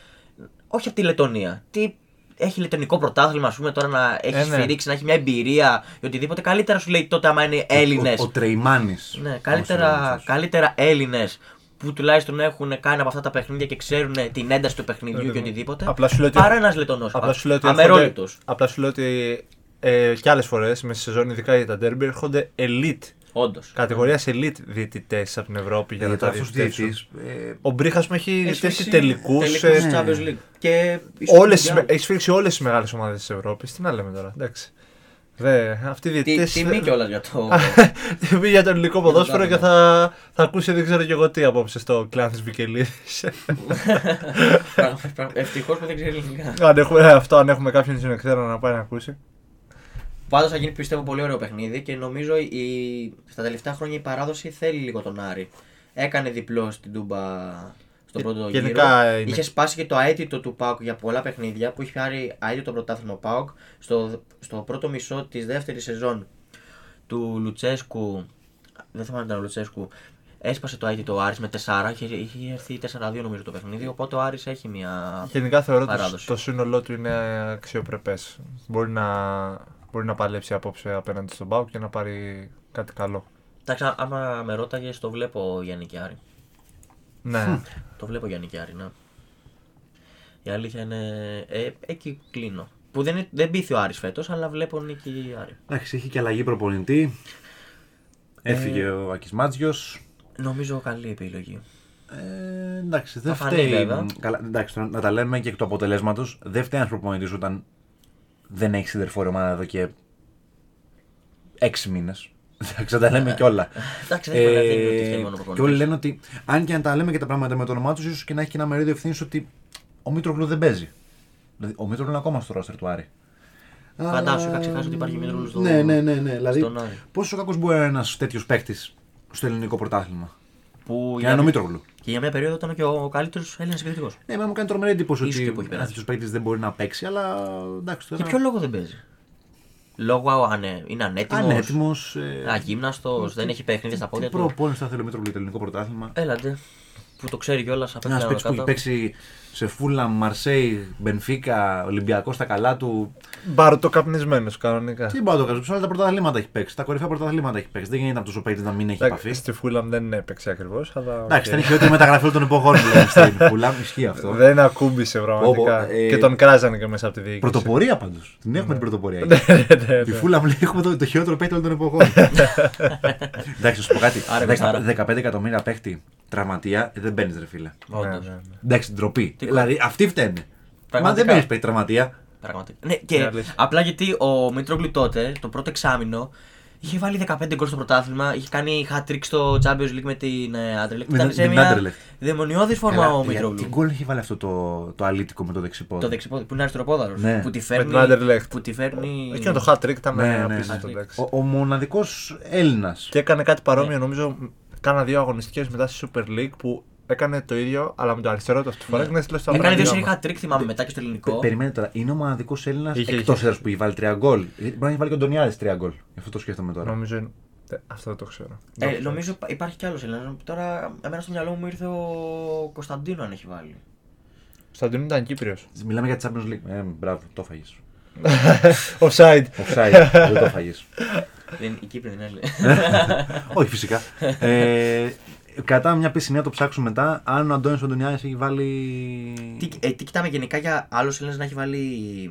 όχι από τη Λετωνία. Τι έχει λετωνικό πρωτάθλημα, ας πούμε, τώρα να έχεις Ε, ναι. σφυρίξει, να έχει μια εμπειρία ή οτιδήποτε. Καλύτερα σου λέει τότε άμα είναι Έλληνε. Ο, ο Τρεϊμάνης. Ναι, καλύτερα, καλύτερα Έλληνες που τουλάχιστον έχουν κάνει από αυτά τα παιχνίδια και ξέρουν την ένταση του παιχνιδιού και οτιδήποτε. Απλά σου λέω ότι- Παρά ένας λετονό. Απλά σου λέω ότι Αμερόληπτο. έρχονται- Απλά σου λέω ότι ε, και άλλες φορές με στη σεζόν, ειδικά για τα derby, έρχονται elite Όντως. Κατηγορία elite διαιτητές από την Ευρώπη για να Γιατί τα αυτός διευθυνσουν. διαιτητής, ε, Ο Μπρίχας μου έχει Έχει διαιτητεύσει φύξει τελικούς. τελικούς του Champions League. Και ίσως Όλες, τις Mundial. με- έχει φύξει όλες τις μεγάλες ομάδες της Ευρώπης. Τι να λέμε τώρα, εντάξει. Δε, αυτοί οι Τι- διαιτητές. Τιμή κιόλας για το. Τιμή για το ελληνικό Για το ποδόσφαιρο και τάδε. θα, θα ακούσει δεν ξέρω και εγώ τι απόψε στο κλάν της Βικελίδης. Ευτυχώς που δεν ξέρεις ελληνικά. αν έχουμε, αυτό, αν έχουμε κάποιον στην εξέρα να πάει να ακούσει. Πάντως θα γίνει πιστεύω πολύ ωραίο παιχνίδι και νομίζω η... στα τελευταία χρόνια η παράδοση θέλει λίγο τον Άρη. Έκανε διπλό στην Τούμπα στο Ε, πρώτο γενικά γύρο. είναι- Είχε σπάσει και το αίτητο του Πάουκ για πολλά παιχνίδια που είχε πάρει αίτητο πρωτάθλημα ο Πάουκ στο, στο πρώτο μισό της δεύτερης σεζόν του Λουτσέσκου. Δεν θυμάμαι αν ήταν ο Λουτσέσκου. Έσπασε το αίτητο ο Άρης με 4, είχε, είχε έρθει 4-2 νομίζω το παιχνίδι. Οπότε ο Άρης έχει μια. Γενικά θεωρώ ότι Παράδοση. το σύνολό του είναι αξιοπρεπές. Μπορεί να, μπορεί να παλέψει απόψε απέναντι στον Πάουκ και να πάρει κάτι καλό. Εντάξει, άμα με ρώταγες, το βλέπω Γιάννη και Άρη. Ναι. Το βλέπω Γιάννη και Άρη, ναι. Η αλήθεια είναι. Ε, εκεί κλείνω. Που δεν, είναι- δεν πείθει ο Άρης φέτος, αλλά βλέπω νίκη Άρη. Εντάξει, έχει και αλλαγή προπονητή. Έφυγε ο Άκης Μάτζιος. Νομίζω καλή επιλογή. Ε, εντάξει, δεν Θα φανεί, φταίει. βέβαια. Καλά, εντάξει, τώρα να τα λέμε και εκ του αποτελέσματος. Δεν φταίει ένας προπονητής όταν δεν έχει συντερφόρη ομάδα εδώ και έξι μήνες. Εντάξει, να τα λέμε κιόλα. Εντάξει, δεν μπορεί να δίνει ότι φταίει μόνο ο και όλοι προπονητής. λένε ότι αν και να τα λέμε και τα πράγματα με το όνομά τους, ίσως και να έχει και ένα μερίδιο ευθύνης ότι ο Μήτρογλου δεν παίζει. Δηλαδή, ο Μήτρογλου είναι ακόμα στο ρόστερ του Άρη. Φαντάσου, είχα Α, ξεχάσει ότι υπάρχει Μήτρογλου στο- Ναι, ναι, ναι. ναι. Δηλαδή, στον Άρη. πόσο κακός μπορεί να είναι ένας τέτοιος παίκτης στο ελληνικό πρωτάθλημα; Που Και για, να είναι ο μια- Μήτρογλου. και για μια περίοδο ήταν και ο καλύτερος Έλληνας επιθετικό. Ναι, μα μου κάνει τρομερή εντύπωση Ίσως και που ότι έχει περάσει. ένα τέτοιο παίκτης δεν μπορεί να παίξει, αλλά εντάξει τώρα. Για ποιο λόγο δεν παίζει; Λόγω ανε, είναι ανέτοιμος. Ανέτοιμος. Ε, Αγύμναστος, δεν έχει παιχνίδια στα τι πόδια του. προπόνηση θα θέλει ο Μήτρογλου για το ελληνικό πρωτάθλημα. Έλατε. Που το ξέρει κιόλας απ' Ένας έξω παίκτης που έχει κάτω. παίξει σε Φούλαμ, Μαρσέιγ, Μπενφίκα, Ολυμπιακός στα καλά του. Μπαρουτοκαπνισμένο κανονικά. Τι μπορεί να το κάνει, σε όλα τα πρωταθλήματα έχει παίξει. Τα κορυφαία πρωταθλήματα έχει παίξει. Δεν γίνεται αυτό ο παίκτης να μην έχει επαφή. Εντάξει, Στη Φούλαμ δεν έπαιξε ακριβώς, αλλά. Εντάξει, οκέι. ήταν η χειρότερη μεταγραφή όλων των εποχών δηλαδή, στην Φούλαμ. Ισχύει αυτό. Δεν ακούμπησε πραγματικά. Πω, πω, ε, και τον κράζανε και μέσα από τη διοίκηση. Πρωτοπορία πάντως. Την έχουμε την πρωτοπορία. Ναι, ναι, ναι. Τη Φούλαμ μου λέει έχουμε το, το χειρότερο παίκτη όλων των εποχών. Εντάξει, να σου πω κάτι. Άρα, Δεκα- Κωστάρα. 15 εκατομμύρια παίκτη τραυματία ε, δεν μπαίνει, ρε φίλε. Ναι, Όντως. ναι, ναι. Εντάξει, ντροπή. Τι- Δηλαδή αυτοί φταίνε. Μα Πραγματικά. δεν παίρνει παίκτη τραυματία. Πραγματικά. Ναι, Είναι και αλήθεια. απλά γιατί ο Μήτρογλου τότε, το πρώτο εξάμεινο, είχε βάλει 15 γκολ στο πρωτάθλημα, είχε κάνει hat-trick στο Champions League με την ε, Anderlecht. Με Ήταν την- σε με την μια Anderlecht. δαιμονιώδης φόρμα Καλά, ο για- Τι Μήτρογλου. γκολ έχει βάλει αυτό το, το αλήτικο με το δεξιπόδι; Το δεξιπόδι που είναι αριστεροπόδαρος. Ναι. Που τη Με φέρνει. την Anderlecht. Που τη φέρνει. Εκεί το hat trick ήταν Ναι, ναι, ναι. απίστευτο. εντάξει. Ο, ο μοναδικός Έλληνας. Και έκανε κάτι Ναι. παρόμοιο, νομίζω. Κάνα δύο αγωνιστικές μετά στη Super League που έκανε το ίδιο, αλλά με το αριστερό του αυτή τη φορά Ναι. και να στείλει στο Έκανε δύο Αμερικάνο. σερή hat-trick, θυμάμαι μετά και στο ελληνικό. Περιμένετε τώρα, είναι ο μοναδικός Έλληνας Είχε- εκτός είχε. έδρα που έχει βάλει τρία γκολ. Ε, Μπορεί να έχει βάλει και ο Ντονιάδης τρία γκολ. Γι' αυτό το σκέφτομαι τώρα. Νομίζω. είναι- ε, Αυτό δεν το ξέρω. Ε, Δεν το ξέρω. νομίζω υπά- υπάρχει κι άλλος Έλληνας. Τώρα, εμένα στο μυαλό μου ήρθε ο Κωνσταντίνο αν έχει βάλει. Σταντίνο ήταν Κύπριος. Μιλάμε για τη Champions League. Ε, μπράβο, το φάγε. Offside. Offside, δεν το φάγε. Δεν, η Κύπρη δεν είναι Έλληνα. Όχι, φυσικά. Ε, κατά μια πισινία το ψάξουμε μετά. Αν ο Αντώνη Αντωνιάδης έχει βάλει. τι, ε, τι κοιτάμε γενικά για άλλο Έλληνα να έχει βάλει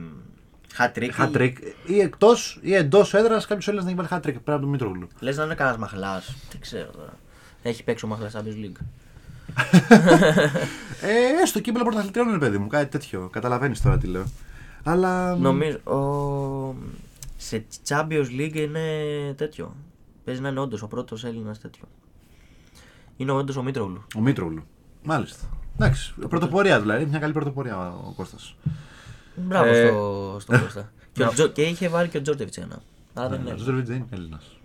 hat-trick. Hat trick ή εκτός ή εντός έδρας κάποιος Έλληνας να έχει βάλει hat trick πέρα από τον Μήτρογλου. Λες να είναι κανένας μαχλάς. Δεν ξέρω τώρα. Έχει παίξει ο μαχλάς Champions League. Ε, στο κύπελο πρωταθλητριών είναι παιδί μου, κάτι τέτοιο. Καταλαβαίνεις τώρα τι λέω. Αλλά. Νομίζω. Ο... Σε Champions League είναι τέτοιο. Παίζει να είναι όντως ο πρώτος Έλληνας τέτοιο. Είναι όντως ο Μήτρογλου. Ο Μήτρογλου. Μάλιστα. Εντάξει, πρωτοπορία δηλαδή. Μια καλή πρωτοπορία ο Κώστας. Μπράβο Ε, στο, στο Κώστα. και, ο Τζο- και είχε βάλει και ο Τζόρτεβιτς ένα. Αλλά δεν Ο είναι. Τζόρβιτ δεν είναι Έλληνας.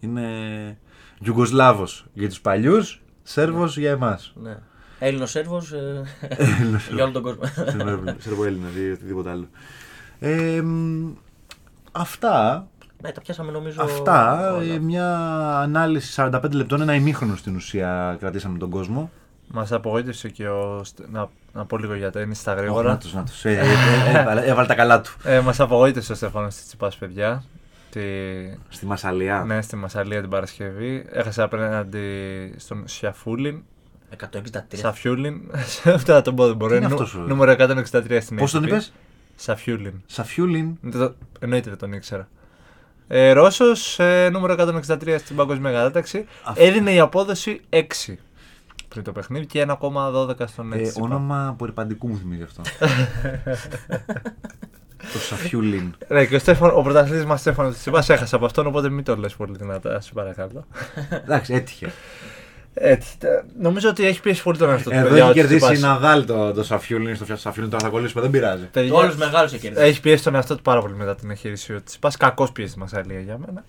Είναι Ιουγκοσλάβο για τους παλιούς, Σέρβος για εμάς. Ναι. Έλληνος Σέρβος για όλο τον κόσμο. Σέρβο Έλληνα ή οτιδήποτε άλλο. Ε, μ, αυτά. ναι, τα πιάσαμε νομίζω. Αυτά. όλα. ε, μια ανάλυση 45 λεπτών, ένα ημίχρονο στην ουσία κρατήσαμε τον κόσμο. Μας απογοήτευσε και ο. Να, να πω λίγο για τέννη στα Να γρήγορα. τους, να τους. Ε, ε, ε, έβαλε- Έβαλε τα καλά του. Ε, Μας απογοήτευσε ο Στέφανο Τσιπάς, παιδιά. Τη... Στη Μασαλία. Ναι, στη Μασαλία την Παρασκευή. Έχασε απέναντι στον Σιαφούλιν. 163. Σαφιούλιν. Αυτό να τον πω δεν μπορώ. Τι είναι Νου- αυτός ο- Νούμερο 163 στην Πώς τον ATP. είπες, Σαφιούλιν. Σαφιούλιν. Δεν το- Εννοείται δεν τον ήξερα. Ε, Ρώσος, ε, νούμερο 163 στην παγκόσμια κατάταξη. Αυτό. Έδινε η απόδοση 6 πριν το παιχνίδι και 1,12 στον Ε, έτσι. όνομα απορριπαντικού μου θυμίζει αυτό. το Σαφιούλιν. Ναι, και ο, Στέφαν, ο πρωταθλητής μας Στέφανος Τσιπάς έχασε από αυτόν, οπότε μην το λες πολύ δυνατά, σε παρακαλώ. Εντάξει, έτυχε. Έτσι, τε- νομίζω ότι έχει πιέσει πολύ τον εαυτό του. Εδώ παιδιά, έχει ο κερδίσει Τσιτσιπάς. η Ναδάλ το, το Σαφιούλιν στο Σαφιούλιν. Τώρα θα κολλήσουμε, δεν πειράζει. Παιδιά, Όλου μεγάλου έχει κερδίσει. Έχει πιέσει τον εαυτό του πάρα πολύ μετά την εγχείρηση ο Τσιπάς. Κακός πιέσει τη Μασαλία για μένα.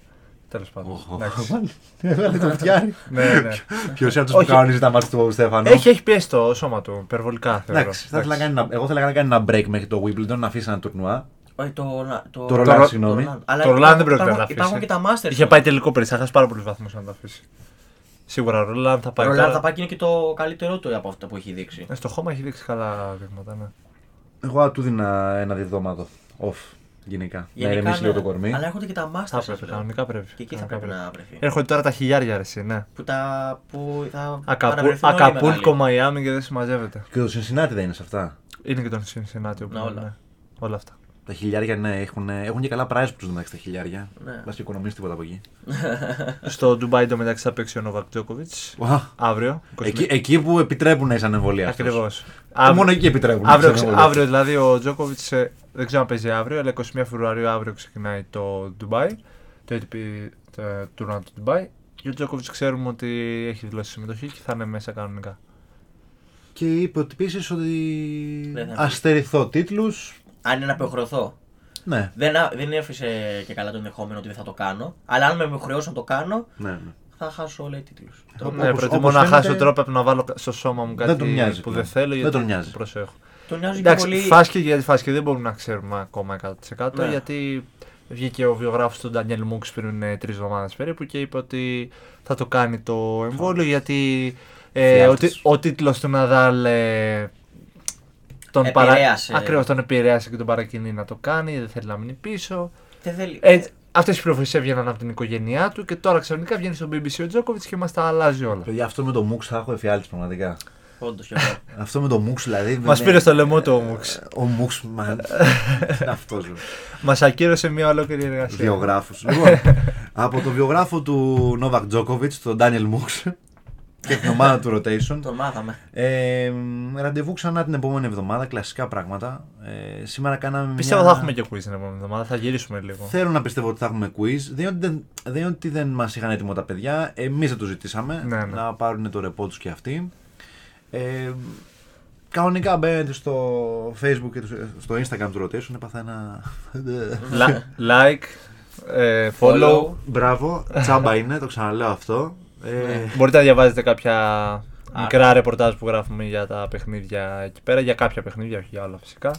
Τέλος πάντων. Εντάξει. Έβαλε το φτιάρι. ναι, ναι. Ποιος είναι αυτός Όχι. που κανονίζει τα μάτια του Στέφανο; Έχει, έχει πιέσει το σώμα του, υπερβολικά θεωρώ. Εντάξει, θα ήθελα να κάνει ένα- εγώ θέλω να κάνει ένα break μέχρι το Wimbledon να αφήσει ένα τουρνουά. Όχι, το, το, Το Roland, συγγνώμη. Roland. Αλλά Το Roland υπάρχουν- δεν πρόκειται να υπάρχουν- αφήσει. Υπάρχουν και τα Masters. Είχε πάει τελικό πέρυσι, θα χάσει πάρα πολλούς βαθμούς αν το αφήσει. Σίγουρα ο Ρολάν θα πάει. Ο Roland τώρα. θα πάει και είναι και το καλύτερό του από αυτά που έχει δείξει. Ε, Στο χώμα έχει δείξει καλά δείγματα, ναι. Εγώ θα του δίνα ένα διεβδόματο. Off. Γενικά. Να Γενικά, ηρεμήσει ναι. λίγο το κορμί. Αλλά έρχονται και τα Masters. Θα ας πρέπει, λέω. κανονικά πρέπει. Και εκεί θα Κανονικά πρέπει πρέπει. να βρεθεί. Έρχονται τώρα τα χιλιάρια αρεσί, ναι. Που, τα, που θα Ακαπού, παραβρεθούν όλοι οι Ακαπούλκο, μεγάλοι. Μαϊάμι και δεν συμμαζεύεται. Και το Cincinnati δεν είναι σε αυτά. Είναι και τον Cincinnati όπου Να, όλα. ναι. Όλα αυτά. Τα χιλιάρια ναι, έχουν, έχουν και καλά price που τους μεταξύ τα χιλιάρια. Ναι. Μπα και οικονομήσει τίποτα από εκεί. Στο Ντουμπάι το μεταξύ θα παίξει ο Νοβακ Τζόκοβιτ Ουα. αύριο. 21. Εκεί, εκεί που επιτρέπουν να είσαι ανεμβολία. Ακριβώς. Μόνο εκεί επιτρέπουν. να Αύριο, είσαι ξε- ανεμβολία. αύριο δηλαδή ο Τζόκοβιτ δεν ξέρω αν παίζει αύριο, αλλά 21 Φεβρουαρίου αύριο ξεκινάει το Ντουμπάι. Το ATP το τουρνουά του Ντουμπάι. Και ο Τζόκοβιτ ξέρουμε ότι έχει δηλώσει συμμετοχή και θα είναι μέσα κανονικά. Και είπε ότι επίση ότι Δεν θα αστεριθώ τίτλους. Αν είναι να απεχρεωθώ. Ναι. Δεν, α- δεν έφυσε και καλά το ενδεχόμενο ότι δεν θα το κάνω. Αλλά αν με υποχρεώσουν να το κάνω, ναι, ναι. θα χάσω όλα οι τίτλου. Όπως- ναι, προτιμώ όπως να φαίνεται, χάσω τρόπο από να βάλω στο σώμα μου δεν κάτι τον νοιάζει που πλέον. δεν θέλω Δεν γιατί τον νοιάζει. το προσέχω. Τον νοιάζει και Εντάξει, πολύ. φάσκε γιατί φάσκε δεν μπορούμε να ξέρουμε ακόμα 100% Ναι. γιατί βγήκε ο βιογράφος του Ντανιέλ Μούξ πριν ε, τρεις εβδομάδες περίπου και είπε ότι θα το κάνει το εμβόλιο γιατί ε, ο, Φιάλτης. τι- ο τίτλος του Ναδάλ ε, τον, Επηρέασε. Ακριβώς, τον επηρέασε και τον παρακινεί να το κάνει, δεν θέλει να μείνει πίσω. Δεν θέλει. Ε, Αυτές οι πληροφορίες έβγαιναν από την οικογένειά του και τώρα ξαφνικά βγαίνει στο BBC ο Τζόκοβιτς και μας τα αλλάζει όλα. Παιδιά, αυτό με το Μουξ θα έχω εφιάλτης πραγματικά. Όντως και εγώ. Αυτό με το Μουξ δηλαδή. Μας με- πήρε στο λαιμό του ο Μούξ. Ο Μουξ, μα. Αυτός ζω. Μας ακύρωσε μια ολόκληρη εργασία. Βιογράφου. λοιπόν, από το βιογράφο του Νόβακ Τζόκοβιτ, τον Ντάνιελ Μουξ και την ομάδα του Rotation. Τον μάθαμε. Ε, ραντεβού ξανά την επόμενη εβδομάδα, κλασικά πράγματα. Ε, σήμερα κάναμε. Πιστεύω μια... θα έχουμε και quiz την επόμενη εβδομάδα, θα γυρίσουμε λίγο. Θέλω να πιστεύω ότι θα έχουμε quiz. Δεν είναι ότι δεν, δεν, είναι ότι δεν μας είχαν έτοιμο τα παιδιά. Εμείς δεν το ζητήσαμε. Ναι, ναι. Να πάρουν το ρεπό τους και αυτοί. Ε, κανονικά μπαίνετε στο facebook και στο instagram του Rotation. Έπαθα ένα. Λα- like, ε, follow. Μπράβο, τσάμπα είναι, το ξαναλέω αυτό. Ε, Ναι. Μπορείτε να διαβάζετε κάποια μικρά ρεπορτάζ που γράφουμε για τα παιχνίδια εκεί πέρα. Για κάποια παιχνίδια, όχι για όλα φυσικά.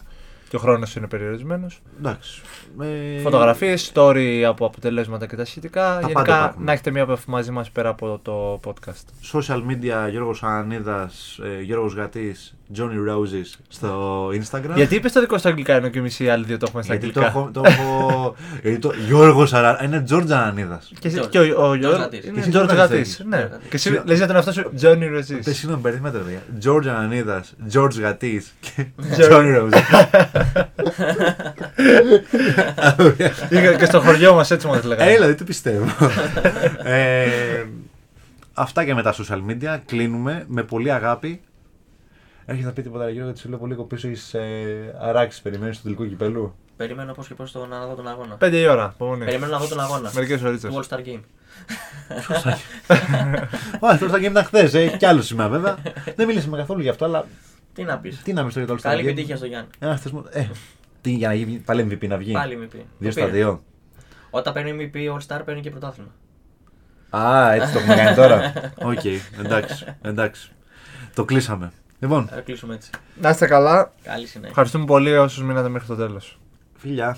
Και ο χρόνος είναι περιορισμένος. εντάξει. Ε, Φωτογραφίες, story από αποτελέσματα και τα σχετικά. πάντα Γενικά υπάρχουν. να έχετε μια επαφή μαζί μας πέρα από το podcast. Social media Γιώργος Ανανίδας, ε, Γιώργος Γατής, Johnny Roses στο Instagram. Γιατί είπες το δικό στα αγγλικά ενώ και εμείς οι άλλοι δύο το έχουμε στα Γιατί το αγγλικά. έχω. Το έχω γιατί το, Γιώργος Αρα... Είναι George Ανανίδας. Και, εσύ- George. και ο, ο, Γιώργος Γατής. είναι Και εσύ George George Γατής. Γατής. Ναι. George Και εσύ Γατής. λες για τον εαυτό σου Johnny Πες Rossis. συγγνώμη, περιμένετε παιδιά. George Ανανίδας, George Γατής και George- Johnny Roses. Είχα και στο χωριό μας έτσι μας λέγανε. Έλα, δεν το πιστεύω. ε, αυτά και με τα social media. Κλείνουμε με πολύ αγάπη. Έχεις να πει τίποτα, ρε Γιώργο, γιατί σου λέω πολύ πίσω έχεις ε, αράξει, περιμένεις στο τελικό κυπελού. Περιμένω πώς και πώς το να δω τον αγώνα. Πέντε η ώρα. Υπομονή. Περιμένω να δω τον αγώνα. Μερικές Του ώρε. All Star Game. Ω, αυτό θα γίνει χθες, έχει κι άλλο σήμερα βέβαια. Δεν μιλήσαμε καθόλου γι' αυτό, αλλά Τι να πεις. τι να πει στο για το All-Star Καλή Game. επιτυχία στο Γιάννη. Ένα θεσμό. Ε, τι για να γίνει πάλι MVP να βγει. Πάλι MVP. Δύο Το στα πήρε. δύο. Όταν παίρνει MVP All Star παίρνει και πρωτάθλημα. Α, έτσι το έχουμε κάνει τώρα. Οκέι, εντάξει, εντάξει. Το κλείσαμε. Λοιπόν, Θα κλείσουμε έτσι. Να είστε καλά. Καλή συνέχεια. Ευχαριστούμε πολύ όσους μείνατε μέχρι το τέλος. φιλιά.